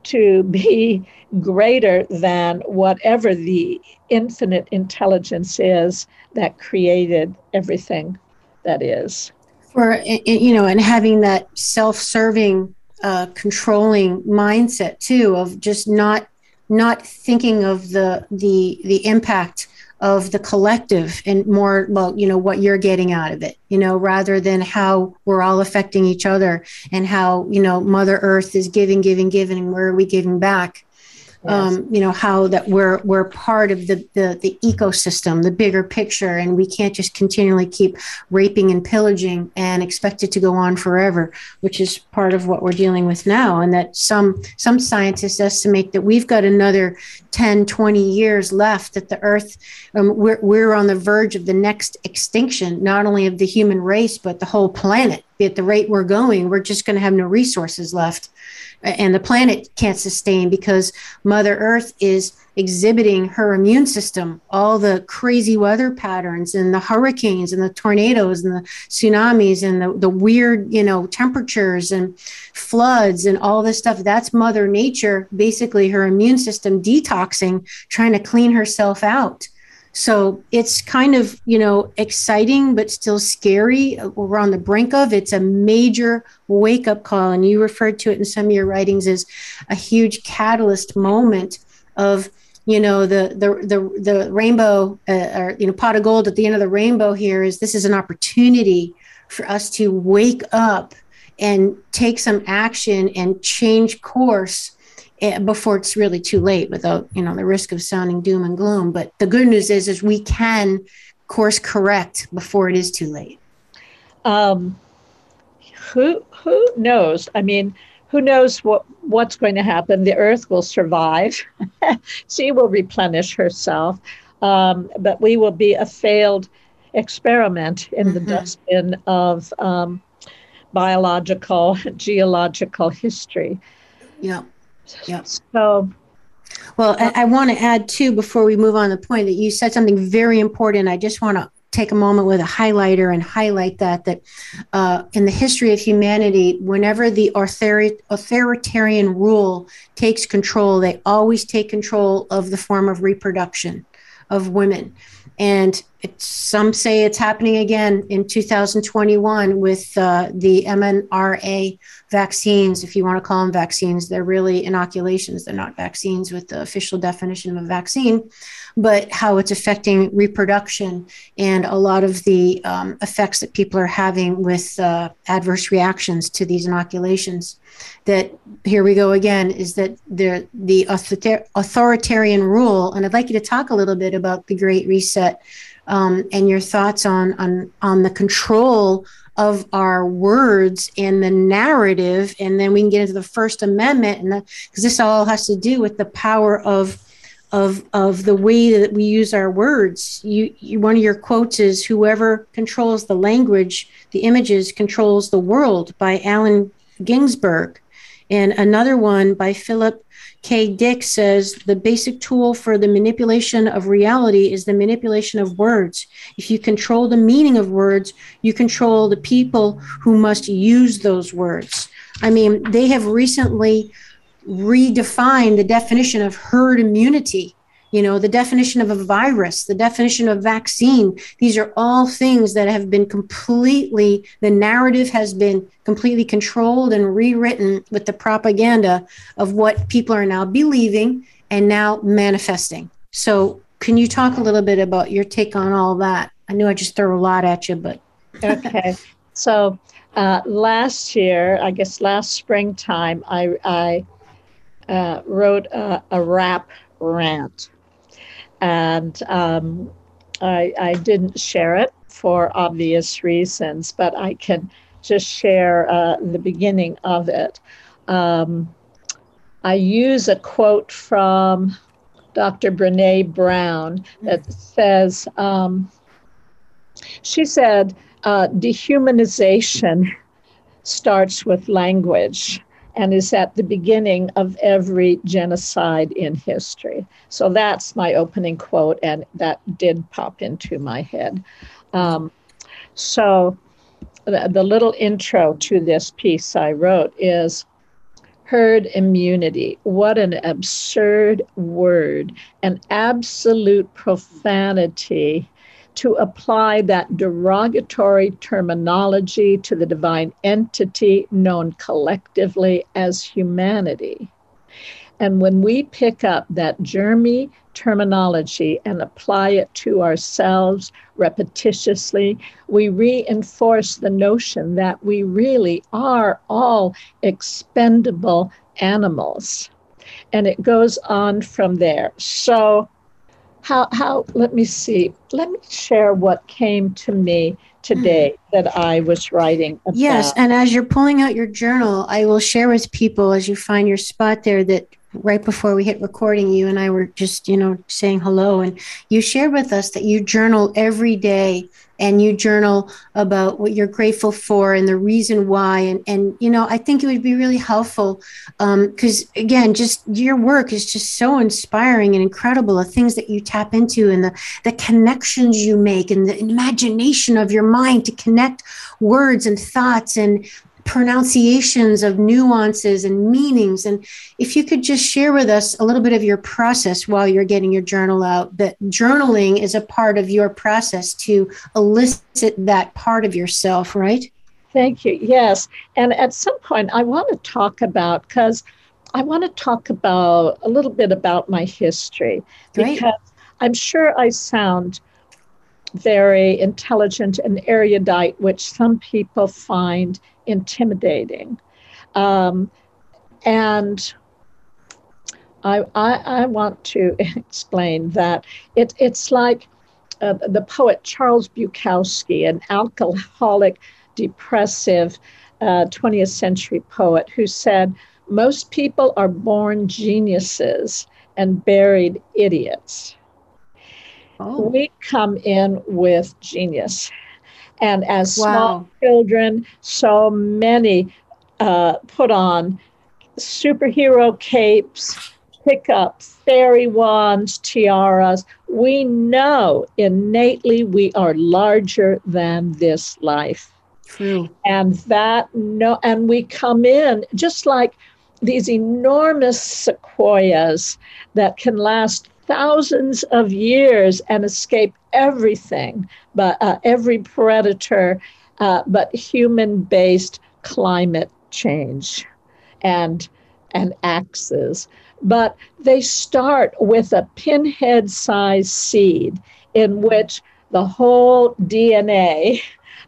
to be greater than whatever the infinite intelligence is that created everything that is or you know and having that self-serving uh, controlling mindset too of just not not thinking of the the the impact of the collective and more well you know what you're getting out of it you know rather than how we're all affecting each other and how you know mother earth is giving giving giving where are we giving back um, you know how that we're we're part of the, the the ecosystem the bigger picture and we can't just continually keep raping and pillaging and expect it to go on forever which is part of what we're dealing with now. And that some some scientists estimate that we've got another 10 20 years left that the earth um, we're, we're on the verge of the next extinction not only of the human race but the whole planet at the rate we're going we're just going to have no resources left and the planet can't sustain because Mother Earth is exhibiting her immune system, all the crazy weather patterns and the hurricanes and the tornadoes and the tsunamis and the, the weird, you know, temperatures and floods and all this stuff. That's Mother Nature, basically her immune system detoxing, trying to clean herself out. So it's kind of, you know, exciting, but still scary. We're on the brink of it's a major wake up call. And you referred to it in some of your writings as a huge catalyst moment of, you know, the, the, the, the rainbow uh, or, you know, pot of gold at the end of the rainbow here is this is an opportunity for us to wake up and take some action and change course before it's really too late without you know the risk of sounding doom and gloom but the good news is is we can course correct before it is too late um, who who knows i mean who knows what what's going to happen the earth will survive she will replenish herself um, but we will be a failed experiment in mm-hmm. the dustbin of um, biological, geological history. Yeah. Yeah. So, well, I, I want to add too before we move on the point that you said something very important. I just want to take a moment with a highlighter and highlight that that uh, in the history of humanity whenever the author- authoritarian rule takes control they always take control of the form of reproduction of women and some say it's happening again in 2021 with uh, the mRNA vaccines, if you want to call them vaccines. They're really inoculations, they're not vaccines with the official definition of a vaccine, but how it's affecting reproduction and a lot of the um, effects that people are having with uh, adverse reactions to these inoculations. That here we go again is that the, the authoritarian rule, and I'd like you to talk a little bit about the Great Reset um, and your thoughts on on on the control of our words and the narrative, and then we can get into the First Amendment, and because this all has to do with the power of of of the way that we use our words. You, you one of your quotes is "Whoever controls the language, the images controls the world" by Allen Ginsberg, and another one by Philip K. Dick says the basic tool for the manipulation of reality is the manipulation of words. If you control the meaning of words, you control the people who must use those words. I mean, they have recently redefined the definition of herd immunity. You know the definition of a virus the definition of vaccine. These are all things that have been completely the narrative has been completely controlled and rewritten with the propaganda of what people are now believing and now manifesting. So can you talk a little bit about your take on all that? I know i just throw a lot at you but okay. So uh, last year i guess last springtime i, I uh, wrote a, a rap rant and um, I, I, didn't share it for obvious reasons, but I can just share uh, the beginning of it. Um, I use a quote from Dr. Brene Brown that says, um, she said, uh, dehumanization starts with language and is at the beginning of every genocide in history. So that's my opening quote, and that did pop into my head. Um, so the, the little intro to this piece I wrote is herd immunity. What an absurd word, an absolute profanity to apply that derogatory terminology to the divine entity known collectively as humanity. And when we pick up that germy terminology and apply it to ourselves repetitiously, we reinforce the notion that we really are all expendable animals. And it goes on from there. So, how how let me see let me share what came to me today mm. that i was writing about. yes and as you're pulling out your journal i will share with people as you find your spot there that right before we hit recording you and i were just you know saying hello and you shared with us that you journal every day and you journal about what you're grateful for and the reason why. And and you know i think it would be really helpful because um, again just your work is just so inspiring and incredible the things that you tap into and the the connections you make and the imagination of your mind to connect words and thoughts and pronunciations of nuances and meanings. And if you could just share with us a little bit of your process while you're getting your journal out, that journaling is a part of your process to elicit that part of yourself, right? Thank you. Yes. And at some point, I want to talk about, because I want to talk about a little bit about my history. Great. Because I'm sure I sound very intelligent and erudite, which some people find intimidating. Um, and I, I, I, want to explain that it, it's like uh, the poet Charles Bukowski, an alcoholic, depressive uh, 20th century poet, who said, Most people are born geniuses and buried idiots. Oh. We come in with genius And as wow. small children, so many uh, put on superhero capes, pick up fairy wands, tiaras. We know innately we are larger than this life. True. And that no and we come in just like these enormous sequoias that can last thousands of years and escape everything but uh, every predator uh, but human based climate change and and axes. But they start with a pinhead sized seed in which the whole DNA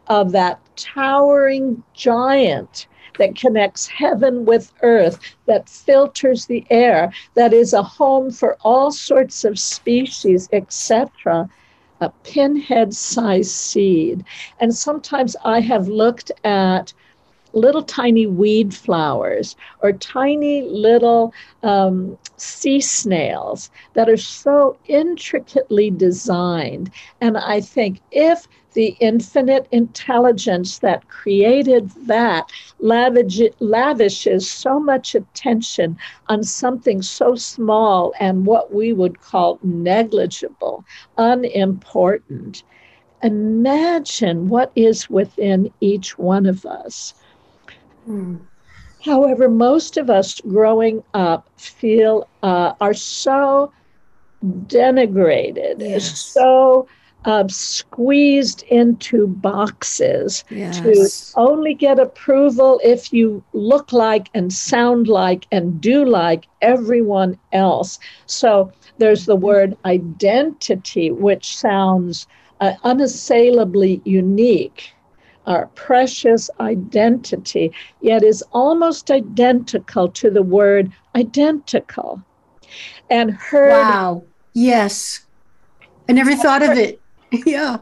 of that towering giant that connects heaven with earth, that filters the air, that is a home for all sorts of species, etc. A pinhead sized seed. And sometimes I have looked at little tiny weed flowers or tiny little um, sea snails that are so intricately designed. And I think if the infinite intelligence that created that lavish, lavishes so much attention on something so small and what we would call negligible, unimportant. Imagine what is within each one of us. Hmm. However, most of us growing up feel uh, are so denigrated, yes. so uh, squeezed into boxes yes. to only get approval if you look like and sound like and do like everyone else. So there's the word identity, which sounds uh, unassailably unique. Our precious identity, yet is almost identical to the word identical. And heard. Wow. Yes. I never thought of it. yeah.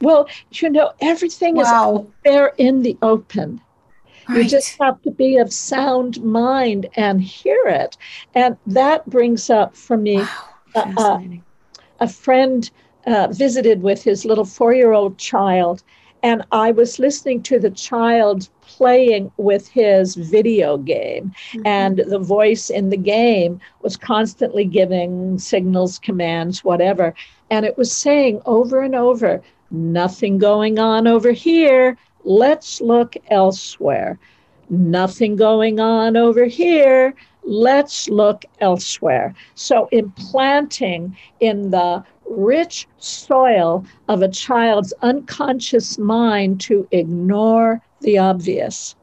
Well, you know, everything wow. is there in the open. Right. You just have to be of sound mind and hear it. And that brings up for me wow. uh, uh, a friend uh, visited with his little four year old child. And I was listening to the child playing with his video game. Mm-hmm. And the voice in the game was constantly giving signals, commands, whatever. And it was saying over and over, nothing going on over here. Let's look elsewhere. Nothing going on over here. Let's look elsewhere. So, implanting in the rich soil of a child's unconscious mind to ignore the obvious.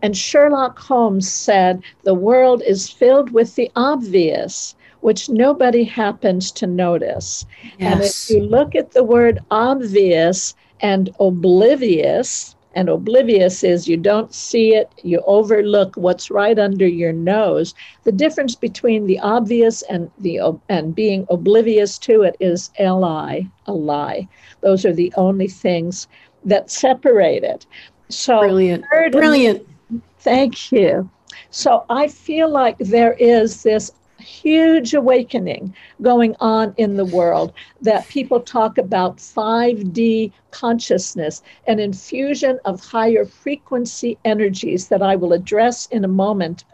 And Sherlock Holmes said, The world is filled with the obvious which nobody happens to notice. Yes. And if you look at the word obvious and oblivious, and oblivious is you don't see it, you overlook what's right under your nose. The difference between the obvious and the and being oblivious to it is li, a lie. Those are the only things that separate it. So brilliant, brilliant. Thank you. So I feel like there is this huge awakening going on in the world that people talk about 5D consciousness, an infusion of higher frequency energies that I will address in a moment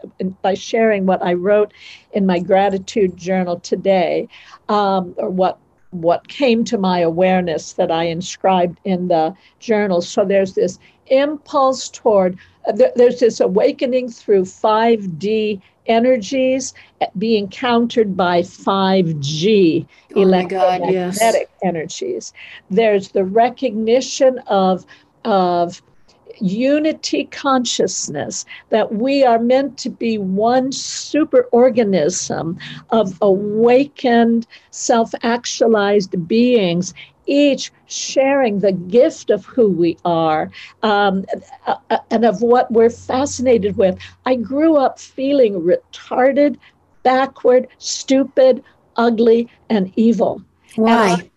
by sharing what I wrote in my gratitude journal today, um, or what what came to my awareness that I inscribed in the journal. So there's this impulse toward, uh, th- there's this awakening through 5D energies being countered by 5G oh electromagnetic yes. energies. There's the recognition of, of unity consciousness, that we are meant to be one super organism of awakened, self actualized beings each sharing the gift of who we are um, and of what we're fascinated with. I grew up feeling retarded, backward, stupid, ugly, and evil. Why? And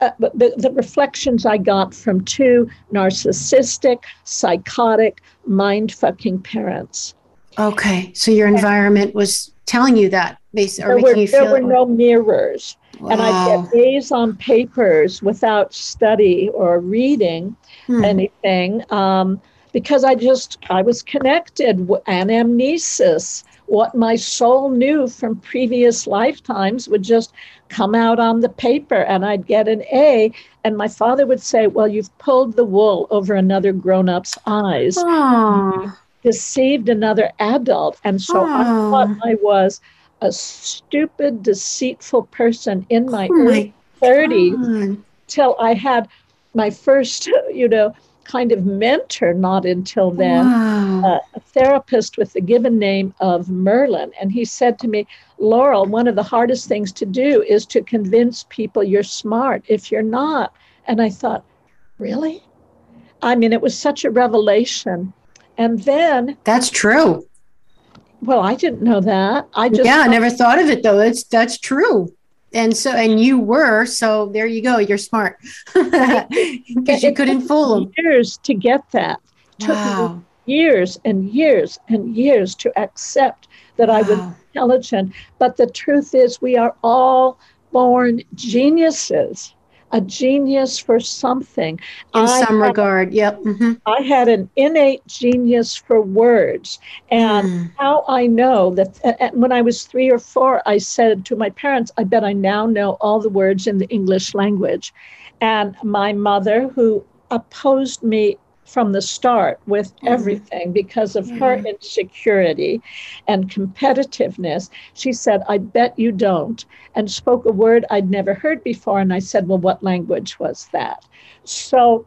uh, the, the reflections I got from two narcissistic, psychotic, mind fucking parents. Okay, so your environment was telling you that, basically, there were, there were no mirrors. Wow. And I'd get A's on papers without study or reading hmm. anything um, because I just, I was connected, anamnesis. What my soul knew from previous lifetimes would just come out on the paper and I'd get an A. And my father would say, Well, you've pulled the wool over another grown up's eyes. Deceived another adult. And so Aww. I thought I was a stupid, deceitful person in my oh early my 30s till I had my first, you know, kind of mentor, not until then, wow. uh, a therapist with the given name of Merlin. And he said to me, Laurel, one of the hardest things to do is to convince people you're smart if you're not. And I thought, really? I mean, it was such a revelation. And then that's true. Well, I didn't know that. I just yeah, I never thought of it though. It's that's true. And so, and you were so. There you go. You're smart because you couldn't fool them. Years to get that. Wow. years and years and years to accept that wow. I was intelligent. But the truth is, we are all born geniuses a genius for something. In I some had, regard, yep. Mm-hmm. I had an innate genius for words. And mm. how I know that when I was three or four, I said to my parents, I bet I now know all the words in the English language. And my mother, who opposed me from the start with mm-hmm. everything because of mm-hmm. her insecurity and competitiveness. She said, I bet you don't, and spoke a word I'd never heard before. And I said, Well, what language was that? So,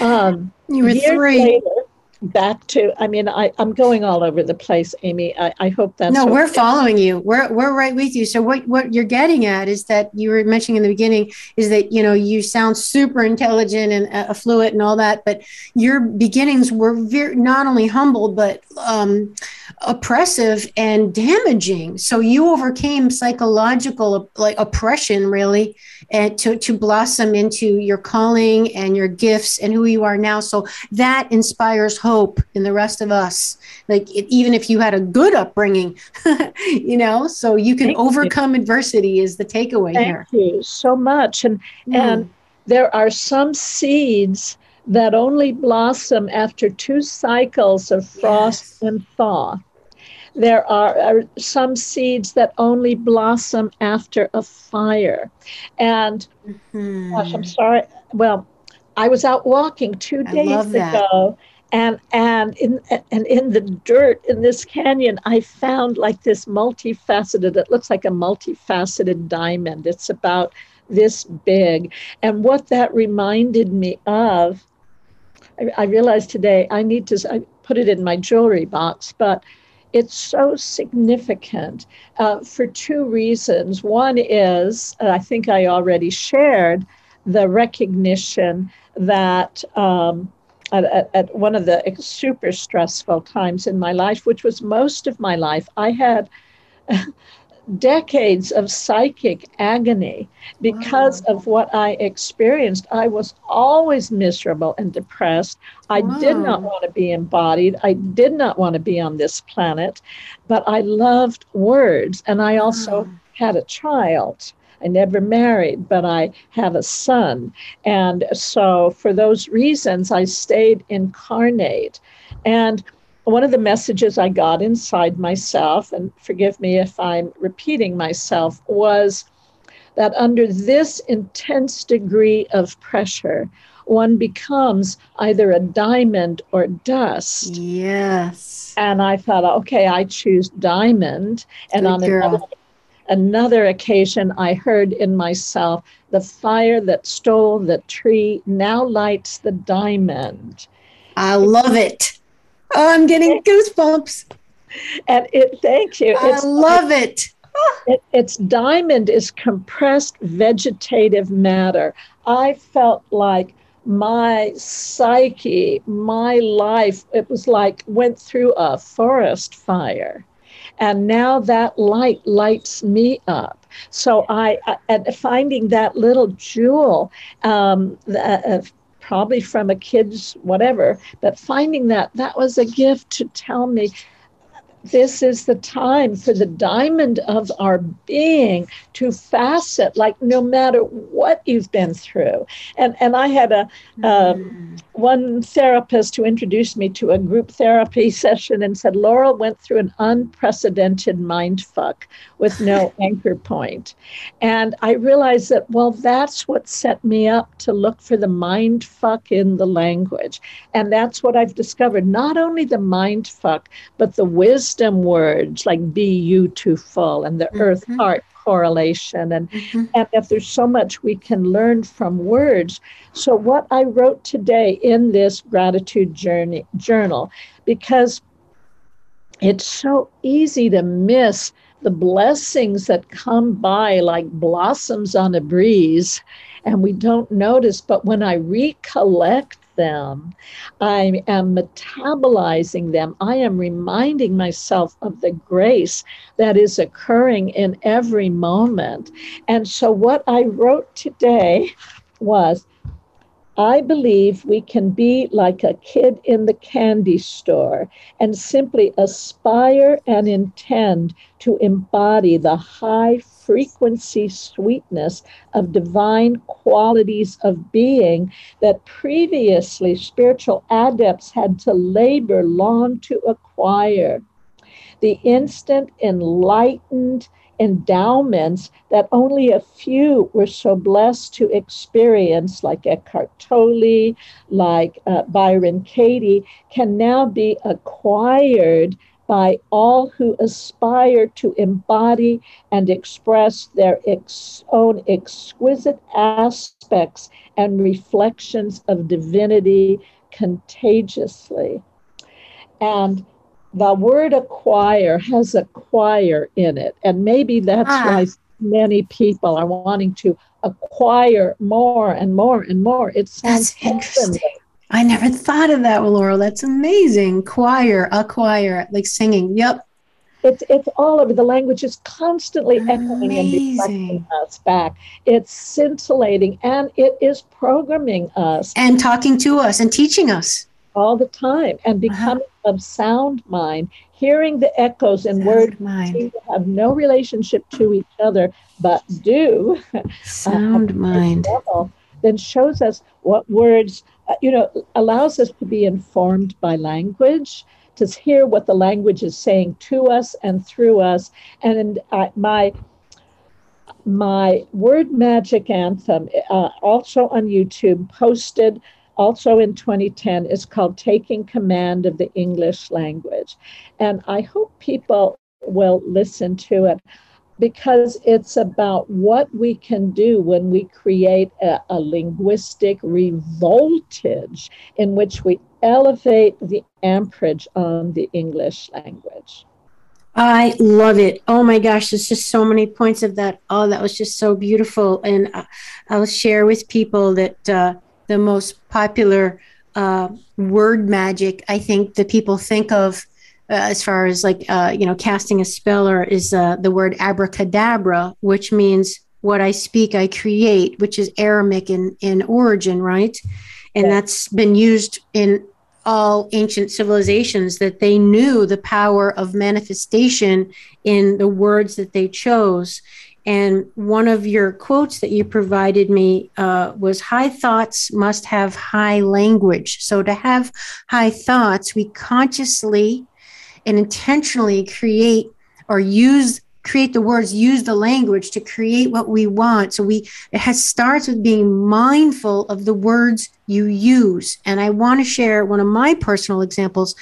um, you were three. Later, back to i mean I, i'm going all over the place amy. I, I hope that's no we're following you. We're, we're right with you. So what, what you're getting at is that you were mentioning in the beginning is that you know you sound super intelligent and uh, affluent and all that but your beginnings were very not only humble but um, oppressive and damaging. So you overcame psychological like oppression really and to, to blossom into your calling and your gifts and who you are now. So that inspires hope in the rest of us. Like it, even if you had a good upbringing, you know, so you can Thank overcome you. adversity is the takeaway Thank here. Thank you so much. And mm. and there are some seeds that only blossom after two cycles of frost yes. and thaw. There are, are, some seeds that only blossom after a fire. And mm-hmm. gosh, I'm sorry. Well, I was out walking two days ago and and in and in the dirt in this canyon i found like this multifaceted it looks like a multifaceted diamond it's about this big and what that reminded me of i, I realized today i need to I put it in my jewelry box but it's so significant uh, for two reasons. One is, I think I already shared, the recognition that um, at, at, one of the super stressful times in my life, which was most of my life, I had decades of psychic agony because wow. of what I experienced. I was always miserable and depressed. I wow. did not want to be embodied. I did not want to be on this planet, but I loved words. And I also wow. had a child. I never married, but I have a son. And so, for those reasons, I stayed incarnate. And one of the messages I got inside myself, and forgive me if I'm repeating myself, was that under this intense degree of pressure, one becomes either a diamond or dust. Yes. And I thought, okay, I choose diamond. And Good on another, another occasion, I heard in myself, the fire that stole the tree now lights the diamond. I love it. Oh, I'm getting goosebumps. And it, thank you. I love it. it. It's diamond is compressed vegetative matter. I felt like my psyche, my life, it was like went through a forest fire. And now that light lights me up. So I, and finding that little jewel, um, uh, probably from a kid's whatever, but finding that that was a gift to tell me this is the time for the diamond of our being to facet like no matter what you've been through. And and i had a um, one therapist who introduced me to a group therapy session and said laurel went through an unprecedented mind fuck with no anchor point. point. And i realized that well that's what set me up to look for the mind fuck in the language. And that's what i've discovered. Not only the mind fuck but the wisdom wisdom words like be you to full and the mm-hmm. earth heart correlation and mm-hmm. and if there's so much we can learn from words so what i wrote today in this gratitude journey journal because it's so easy to miss the blessings that come by like blossoms on a breeze and we don't notice but when i recollect them. I am metabolizing them. I am reminding myself of the grace that is occurring in every moment. And so, what I wrote today was I believe we can be like a kid in the candy store and simply aspire and intend to embody the high frequency sweetness of divine qualities of being that previously spiritual adepts had to labor long to acquire. The instant enlightened endowments that only a few were so blessed to experience, like Eckhart Tolle, like uh, Byron Katie, can now be acquired by all who aspire to embody and express their ex- own exquisite aspects and reflections of divinity contagiously. And the word acquire has acquire in it. And maybe that's ah. why many people are wanting to acquire more and more and more. It sounds that's interesting. I never thought of that, Laurel. That's amazing. Choir, a choir, like singing. Yep. It's it's all over. The language is constantly echoing and reflecting us back. It's scintillating and it is programming us. And talking to us and teaching us all the time and uh-huh. becoming uh-huh. of sound mind, hearing the echoes and words to have no relationship to each other, but do sound mind. Level, then shows us what words, uh, you know, allows us to be informed by language, to hear what the language is saying to us and through us. And uh, my my word magic anthem, uh, also on YouTube, posted also in 2010 is called Taking Command of the English Language. And I hope people will listen to it because it's about what we can do when we create a, a linguistic revoltage in which we elevate the amperage on the English language. I love it. Oh my gosh, there's just so many points of that. Oh, that was just so beautiful. And I'll share with people that uh, the most popular uh, word magic I think that people think of uh, as far as like uh, you know casting a spell or is uh, the word abracadabra, which means what I speak I create, which is Aramaic in in origin, right? And yeah. that's been used in all ancient civilizations that they knew the power of manifestation in the words that they chose and one of your quotes that you provided me uh, was high thoughts must have high language. So, to have high thoughts, we consciously and intentionally create or use create the words use the language to create what we want so we it has starts with being mindful of the words you use and i want to share one of my personal examples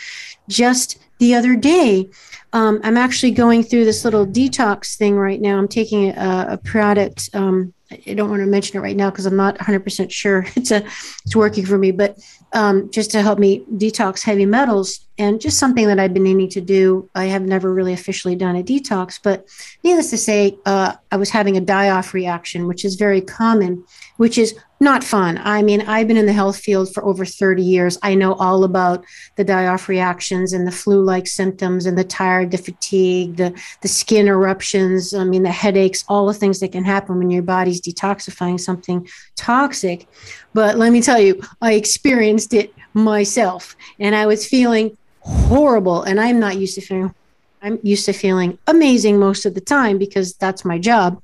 just the other day um, I'm actually going through this little detox thing right now. I'm taking a, a product. Um, I don't want to mention it right now because I'm not 100% sure it's a it's working for me, but um, just to help me detox heavy metals and just something that I've been needing to do. I have never really officially done a detox, but needless to say, uh, I was having a die off reaction, which is very common, which is not fun. I mean, I've been in the health field for over 30 years. I know all about the die off reactions and the flu like symptoms and the tired, the fatigue, the, the skin eruptions. I mean, the headaches, all the things that can happen when your body's detoxifying something toxic. But let me tell you, I experienced it myself and I was feeling horrible. And I'm not used to feeling I'm used to feeling amazing most of the time because that's my job.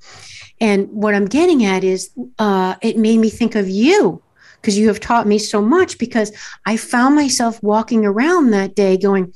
And what I'm getting at is uh, it made me think of you because you have taught me so much because I found myself walking around that day going,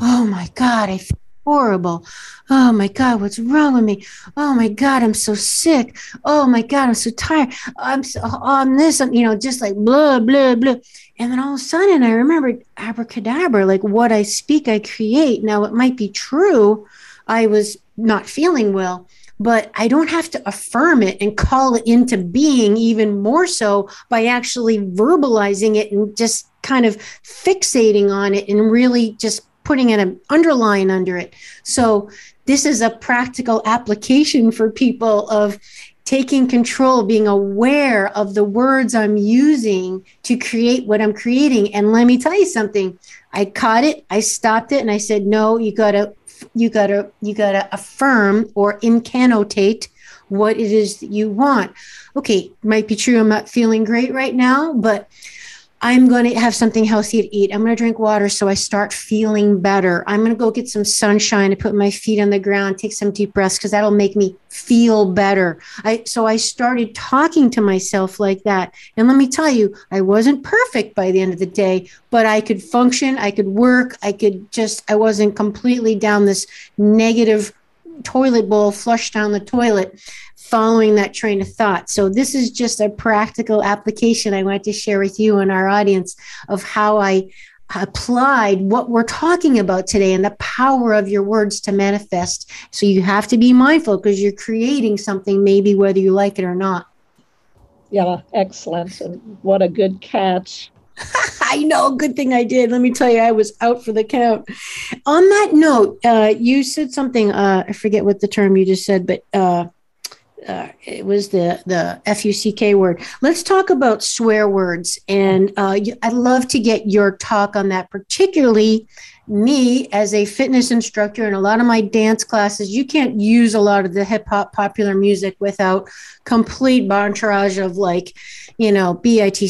Oh my God, I feel horrible. Oh my God, what's wrong with me? Oh my God, I'm so sick. Oh my God, I'm so tired. I'm so, on this, you know, just like blah, blah, blah. And then all of a sudden I remembered abracadabra, like what I speak, I create. Now it might be true. I was not feeling well, but I don't have to affirm it and call it into being even more so by actually verbalizing it and just kind of fixating on it and really just putting an underline under it. So this is a practical application for people of taking control, being aware of the words I'm using to create what I'm creating. And let me tell you something. I caught it, I stopped it, and I said, no, you gotta, you gotta, you gotta affirm or incantate what it is that you want. Okay, might be true. I'm not feeling great right now, but I'm going to have something healthy to eat. I'm going to drink water so I start feeling better. I'm going to go get some sunshine and put my feet on the ground, take some deep breaths because that'll make me feel better. I so I started talking to myself like that. And let me tell you, I wasn't perfect by the end of the day, but I could function, I could work, I could just I wasn't completely down this negative toilet bowl flushed down the toilet following that train of thought. So, this is just a practical application I want to share with you and our audience of how I applied what we're talking about today and the power of your words to manifest. So, you have to be mindful because you're creating something, maybe whether you like it or not. Yeah, excellent. And what a good catch. I know. Good thing I did. Let me tell you, I was out for the count. On that note, uh, you said something. Uh, I forget what the term you just said, but uh, uh, it was the the fuck word. Let's talk about swear words, and uh, I'd love to get your talk on that, particularly me as a fitness instructor in a lot of my dance classes. You can't use a lot of the hip hop popular music without complete entourage of like, you know, bitch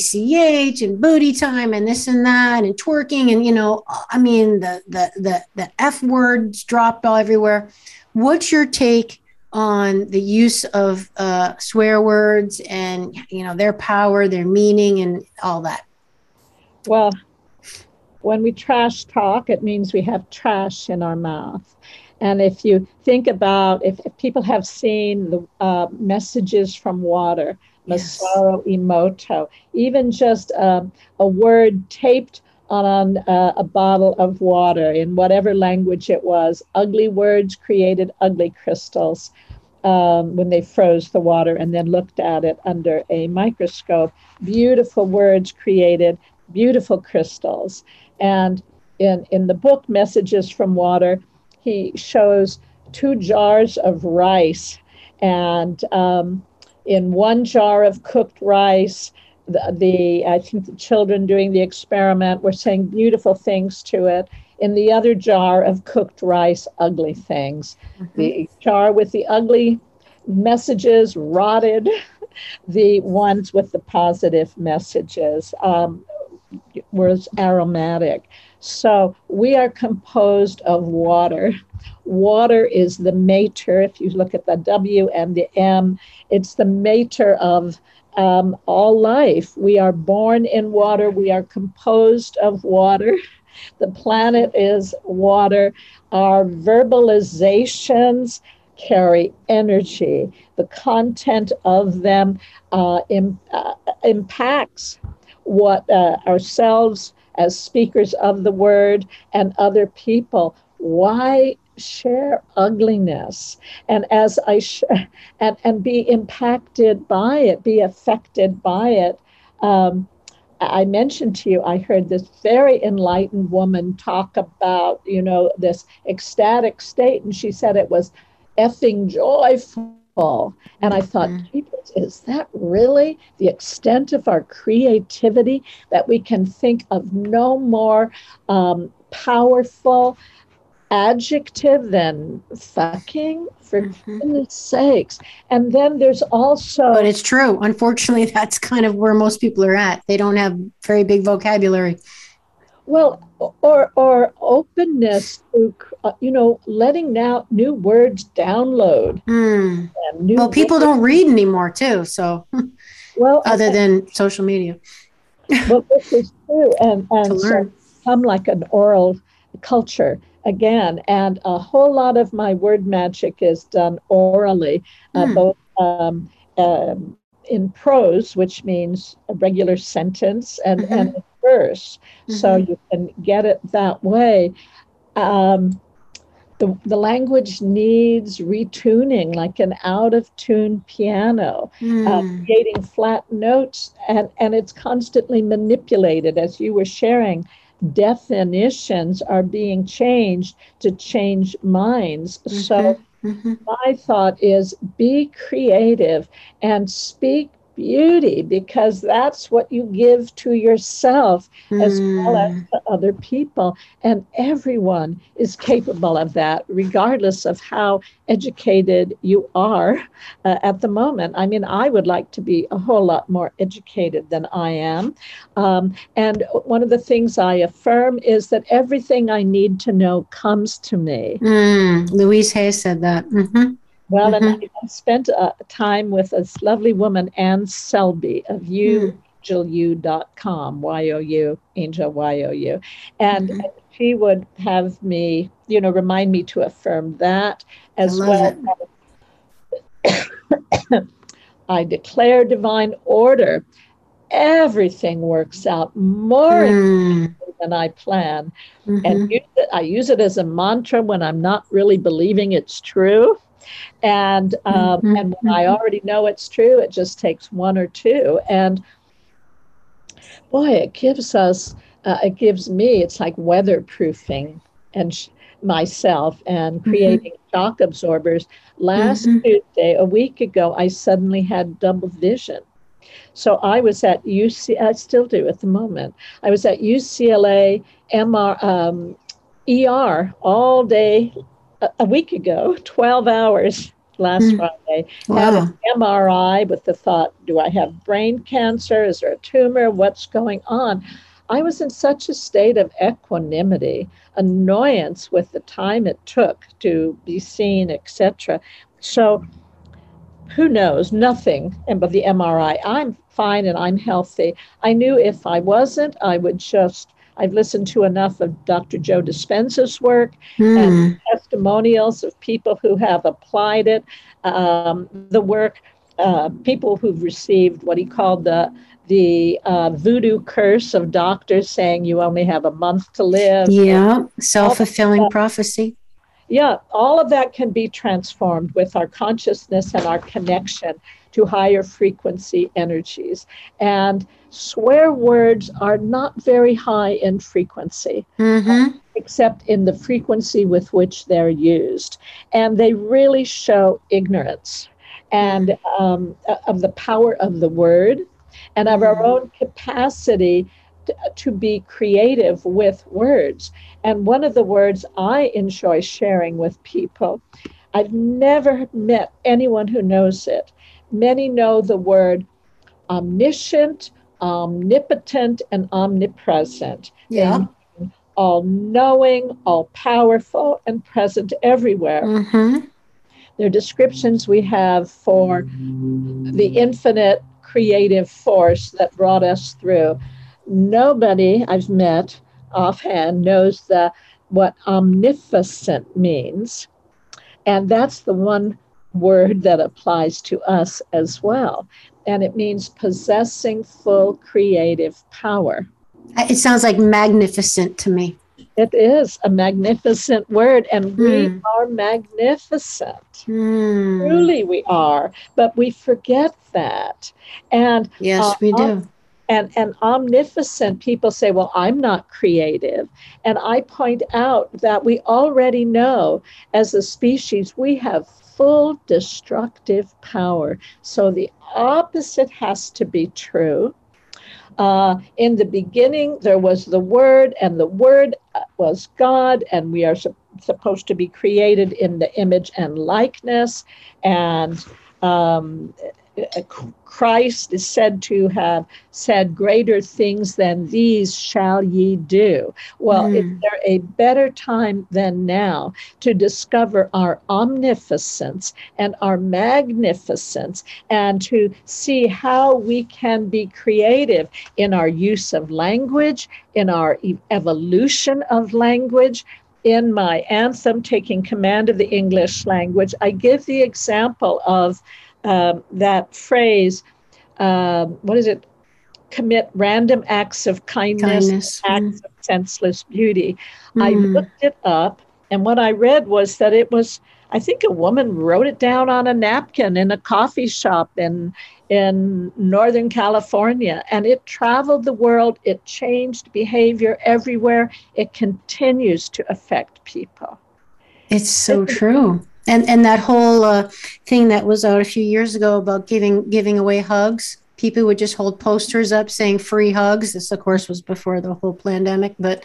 and booty time and this and that and twerking and you know, I mean the the the the f words dropped all everywhere. What's your take? On the use of uh, swear words and you know their power, their meaning, and all that? Well, when we trash talk, it means we have trash in our mouth. And if you think about if, if people have seen the uh, messages from water, Masaru yes. Emoto, even just uh, a word taped on uh, a bottle of water in whatever language it was. Ugly words created ugly crystals um, when they froze the water and then looked at it under a microscope. Beautiful words created beautiful crystals. And in, in the book, Messages from Water, he shows two jars of rice. And um, in one jar of cooked rice, the, the I think the children doing the experiment were saying beautiful things to it. In the other jar of cooked rice, ugly things. Mm-hmm. The jar with the ugly messages rotted. the ones with the positive messages um, was aromatic. So we are composed of water. Water is the mater. If you look at the W and the M, it's the mater of um, all life. We are born in water, we are composed of water. The planet is water. Our verbalizations carry energy. The content of them uh, Im- uh, impacts what uh, ourselves as speakers of the word and other people. Why share ugliness and as I sh- and and be impacted by it, be affected by it. Um, I mentioned to you, I heard this very enlightened woman talk about, you know, this ecstatic state, and she said it was effing joyful. And I thought, mm-hmm. is that really the extent of our creativity that we can think of no more um, powerful adjective than fucking for mm-hmm. goodness sakes and then there's also but it's true unfortunately that's kind of where most people are at they don't have very big vocabulary Well, or or openness to uh, you know letting now new words download. Mm. New well, people words. don't read anymore too. So, well, other than social media. well, this is true, and and so I'm like an oral culture again, and a whole lot of my word magic is done orally, uh, mm. both um, um, in prose, which means a regular sentence, and mm-hmm. and verse. Mm-hmm. So you can get it that way. Um, the, the language needs retuning like an out of tune piano, mm. uh, hmm. creating flat notes, and, and it's constantly manipulated. As you were sharing, definitions are being changed to change minds. Mm-hmm. So, mm-hmm. my thought is be creative and speak beauty because that's what you give to yourself mm. as well as hmm. to other people. And everyone is capable of that, regardless of how educated you are uh, at the moment. I mean, I would like to be a whole lot more educated than I am. Um, and one of the things I affirm is that everything I need to know comes to me. Mm. Louise Hay said that. Mm-hmm. Well, mm-hmm. and I spent uh, time with this lovely woman, Anne Selby of you. Mm. AngelU.com, Y O U, Angel Y O U. And mm-hmm. she would have me, you know, remind me to affirm that as well. I declare divine order. Everything works out more mm. than I plan. Mm-hmm. And use it, I use it as a mantra when I'm not really believing it's true. And um, mm-hmm. and when I already know it's true, it just takes one or two. And boy, it gives us, uh, it gives me, it's like weatherproofing and sh- myself and mm-hmm. creating mm-hmm. shock absorbers. Last mm-hmm. Tuesday, a week ago, I suddenly had double vision. So I was at UC, I still do at the moment. I was at UCLA MR, um, ER all day a, week ago, 12 hours last mm. Friday, wow. had an MRI with the thought, do I have brain cancer? Is there a tumor? What's going on? I was in such a state of equanimity, annoyance with the time it took to be seen, etc. So who knows? Nothing. And but the MRI, I'm fine and I'm healthy. I knew if I wasn't, I would just I've listened to enough of Dr. Joe Dispenza's work mm. and testimonials of people who have applied it. Um, the work, uh, people who've received what he called the the uh, voodoo curse of doctors saying you only have a month to live. Yeah, self fulfilling prophecy. Yeah, all of that can be transformed with our consciousness and our connection to higher frequency energies. And swear words are not very high in frequency, mm-hmm. except in the frequency with which they're used. And they really show ignorance and um, of the power of the word and of our own capacity to, to be creative with words. And one of the words I enjoy sharing with people, I've never met anyone who knows it. Many know the word omniscient, omnipotent and omnipresent. Yeah. All knowing, all powerful, and present everywhere. Mm-hmm. They're descriptions we have for the infinite creative force that brought us through. Nobody I've met offhand knows the, what omnificent means. And that's the one word that applies to us as well and it means possessing full creative power. It sounds like magnificent to me. It is a magnificent word, and mm. we hmm. are magnificent. Mm. Truly, we are, but we forget that. And yes, uh, we do. and, and omnificent people say, Well, I'm not creative. And I point out that we already know as a species, we have full destructive power. So the opposite has to be true. Uh, in the beginning, there was the Word, and the Word uh, was God, and we are su- supposed to be created in the image and likeness. And um, Christ is said to have said, Greater things than these shall ye do. Well, mm. is there a better time than now to discover our omnificence and our magnificence and to see how we can be creative in our use of language, in our evolution of language, in my anthem, Taking Command of the English Language, I give the example of um, that phrase, um, what is it? Commit random acts of kindness, kindness. acts mm. of senseless beauty. Mm. I looked it up, and what I read was that it was, I think a woman wrote it down on a napkin in a coffee shop in in Northern California, and it traveled the world. It changed behavior everywhere. It continues to affect people. It's so true. And and that whole uh, thing that was out a few years ago about giving giving away hugs. People would just hold posters up saying free hugs. This, of course, was before the whole pandemic, but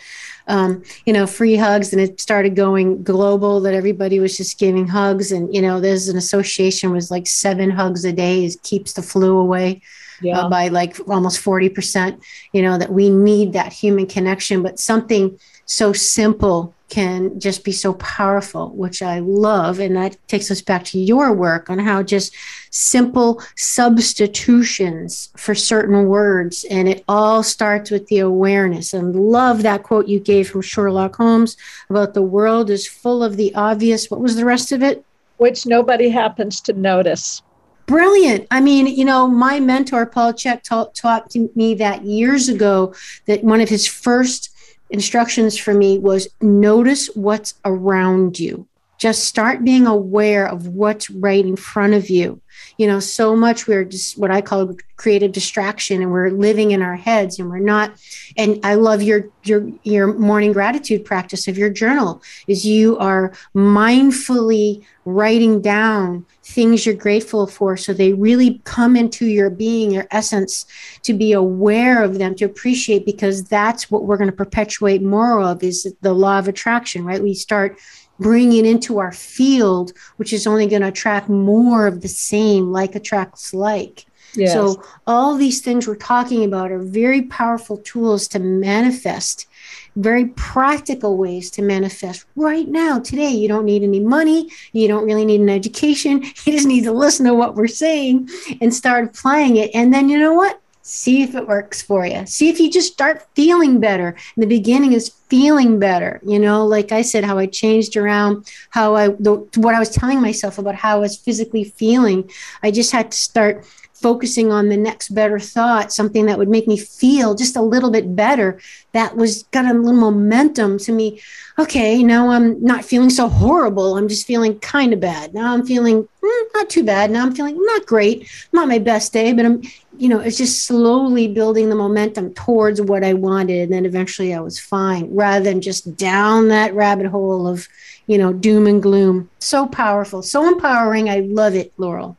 um, you know, free hugs, and it started going global that everybody was just giving hugs. And, you know, there's an association was like seven hugs a day keeps the flu away. Uh, yeah. Uh, by like almost 40%, you know, that we need that human connection, but something so simple can just be so powerful, which I love. And that takes us back to your work on how just simple substitutions for certain words. And it all starts with the awareness. And love that quote you gave from Sherlock Holmes about the world is full of the obvious. What was the rest of it? Which nobody happens to notice. Brilliant. I mean, you know, my mentor, Paul Chek, taught, taught me that years ago that one of his first instructions for me was notice what's around you. Just start being aware of what's right in front of you. You know, so much we're just what I call creative distraction and we're living in our heads and we're not and I love your your your morning gratitude practice of your journal is you are mindfully writing down things you're grateful for. So they really come into your being your essence to be aware of them to appreciate because that's what we're going to perpetuate more of is the law of attraction right? We start bringing into our field which is only going to attract more of the same like attracts like yes. so all these things we're talking about are very powerful tools to manifest very practical ways to manifest right now, today. You don't need any money. You don't really need an education. You just need to listen to what we're saying and start applying it. And then you know what? See if it works for you. See if you just start feeling better. The beginning is feeling better. You know, like I said, how I changed around how I, the, what I was telling myself about how I was physically feeling. I just had to start focusing on the next better thought, something that would make me feel just a little bit better. That was got a little momentum to me. Okay, now I'm not feeling so horrible. I'm just feeling kind of bad. Now I'm feeling mm, not too bad. Now I'm feeling not great. Not my best day, but I'm, you know, it's just slowly building the momentum towards what I wanted. And then eventually I was fine rather than just down that rabbit hole of, you know, doom and gloom. So powerful, so empowering. I love it, Laurel.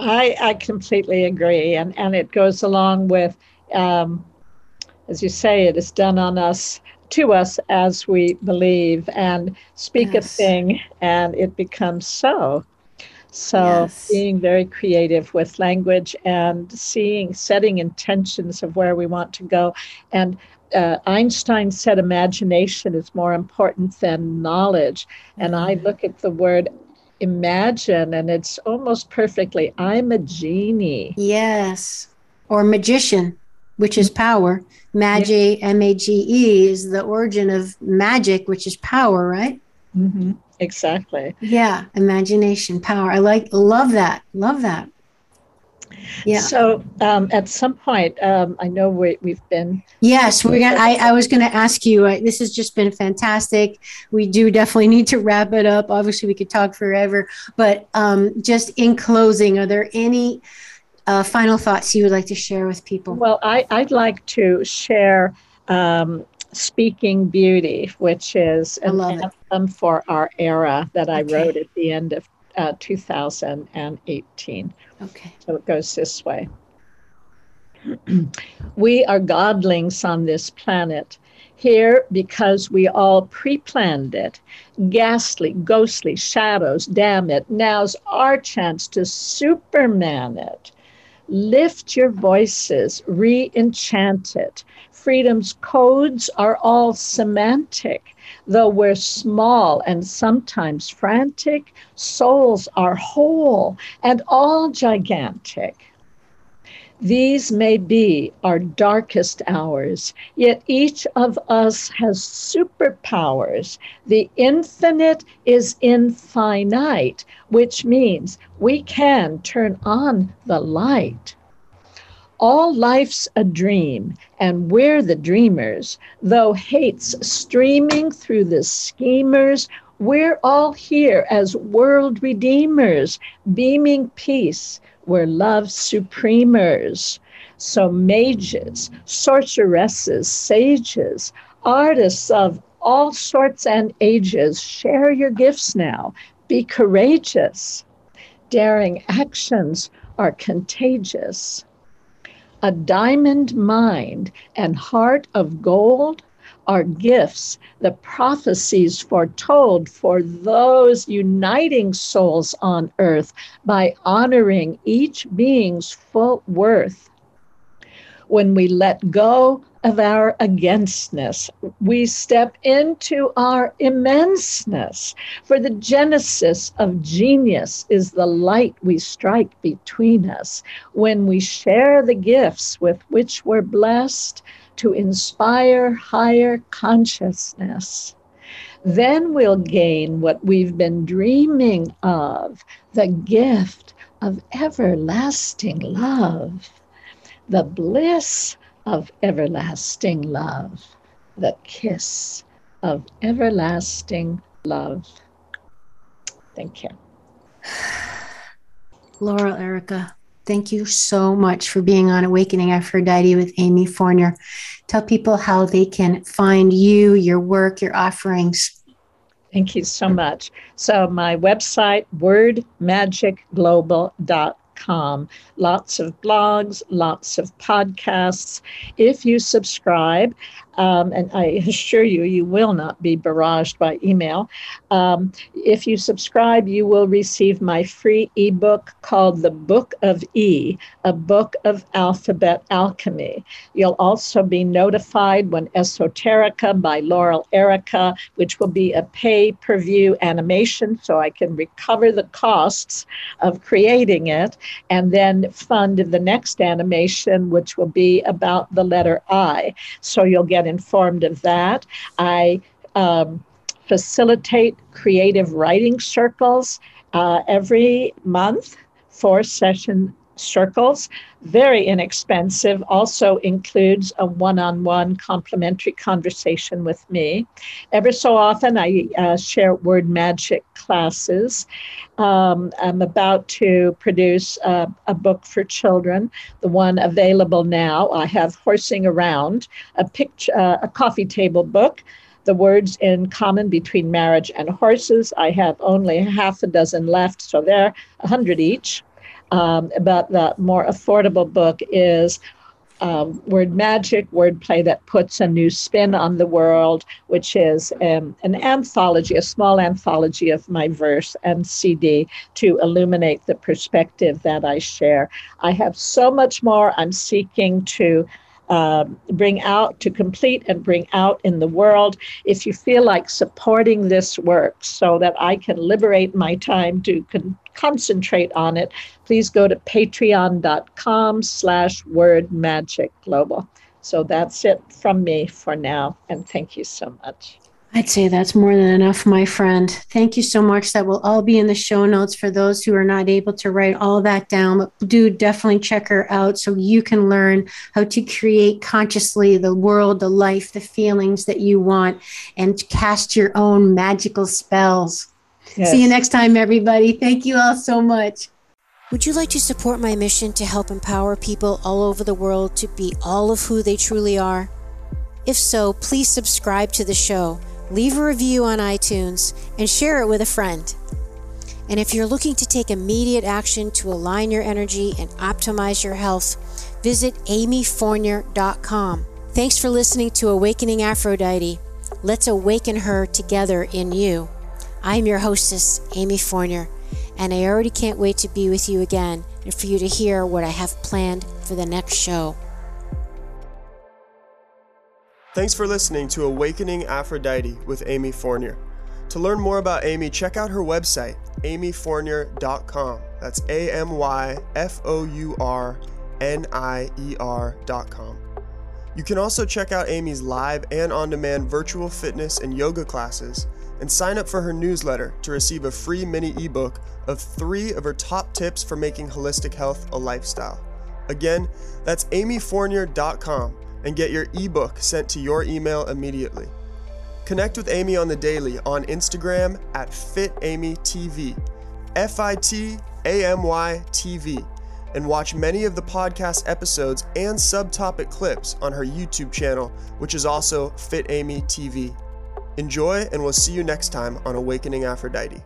I, I completely agree. And, and it goes along with, um, as you say, it is done on us, to us as we believe and speak yes. a thing, and it becomes so. So yes. being very creative with language and seeing, setting intentions of where we want to go. And uh, Einstein said imagination is more important than knowledge. And I mm-hmm. look at the word imagine, and it's almost perfectly I'm a genie. Yes. Or magician, which is power. Magi, M A G E, is the origin of magic, which is power, right? Mm-hmm. Exactly. Yeah. Imagination, power. I like, love that. Love that. Yeah. So um, at some point, um, I know we, we've been. Yes, we're gonna. I, I was going to ask you. Uh, this has just been fantastic. We do definitely need to wrap it up. Obviously, we could talk forever, but um, just in closing, are there any uh, final thoughts you would like to share with people? Well, I, I'd like to share um, Speaking Beauty, which is an anthem it. for our era that I okay. wrote at the end of uh, 2018. Okay. So it goes this way. we are godlings on this planet. here because we all pre planned it. Ghastly, ghostly shadows, damn it. Now's our chance to superman it. Lift your voices, re enchant it. Freedom's codes are all semantic. Though we're small and sometimes frantic, souls are whole and all gigantic. These may be our darkest hours, yet each of us has superpowers. The infinite is infinite, which means we can turn on the light. All life's a dream, and we're the dreamers. Though hate's streaming through the schemers, we're all here as world redeemers, beaming peace were love's supremers. So, mages, sorceresses, sages, artists of all sorts and ages, share your gifts now. Be courageous. Daring actions are contagious. A diamond mind and heart of gold are gifts, the prophecies foretold for those uniting souls on earth by honoring each being's full worth. When we let go of our againstness, we step into our immenseness. For the genesis of genius is the light we strike between us. When we share the gifts with which we're blessed, to inspire higher consciousness. Then we'll gain what we've been dreaming of the gift of everlasting love, the bliss of everlasting love, the kiss of everlasting love. Thank you. Laurel Airica, Thank you so much for being on Awakening Aphrodite with Amy Fournier. Tell people how they can find you, your work, your offerings. Thank you so much. So, my website, wordmagicglobal.com Lots of blogs, lots of podcasts. If you subscribe, um, and I assure you, you will not be barraged by email. Um, if you subscribe, you will receive my free ebook called The Book of E, a book of alphabet alchemy. You'll also be notified when Esoterica by Laurel Airica, which will be a pay per view animation, so I can recover the costs of creating it and then fund the next animation, which will be about the letter I. So you'll get informed of that. I um, facilitate creative writing circles uh, every month, four session circles. Very inexpensive. Also includes a one on one complimentary conversation with me. Ever so often, I uh, share word magic classes. Um, I'm about to produce a, a, book for children, the one available now. I have Horsing Around, a, picture, uh, a coffee table book the words in common between marriage and horses. I have only half a dozen left, so they're a hundred each. Um, but the more affordable book is um, word magic, wordplay that puts a new spin on the world, which is um, an anthology, a small anthology of my verse and CD to illuminate the perspective that I share. I have so much more I'm seeking to uh, bring out, to complete and bring out in the world. If you feel like supporting this work so that I can liberate my time to con- concentrate on it, please go to patreon.com slash word magic global. So that's it from me for now. And thank you so much. I'd say that's more than enough, my friend. Thank you so much. That will all be in the show notes for those who are not able to write all that down. But do definitely check her out so you can learn how to create consciously the world, the life, the feelings that you want, and cast your own magical spells. Yes. See you next time, everybody. Thank you all so much. Would you like to support my mission to help empower people all over the world to be all of who they truly are? If so, please subscribe to the show leave a review on iTunes, and share it with a friend. And if you're looking to take immediate action to align your energy and optimize your health, visit amyfournier.com. Thanks for listening to Awakening Aphrodite. Let's awaken her together in you. I'm your hostess, Amy Fournier, and I already can't wait to be with you again and for you to hear what I have planned for the next show. Thanks for listening to Awakening Aphrodite with Amy Fournier. To learn more about Amy, check out her website, amyfournier.com. That's A M Y F O U R N I E R.com. You can also check out Amy's live and on demand virtual fitness and yoga classes and sign up for her newsletter to receive a free mini ebook of three of her top tips for making holistic health a lifestyle. Again, that's amyfournier.com and get your ebook sent to your email immediately. Connect with Amy on the daily on Instagram at FitAmyTV, F I T A M Y TV, and watch many of the podcast episodes and subtopic clips on her YouTube channel, which is also Fit Amy TV. Enjoy, and we'll see you next time on Awakening Aphrodite.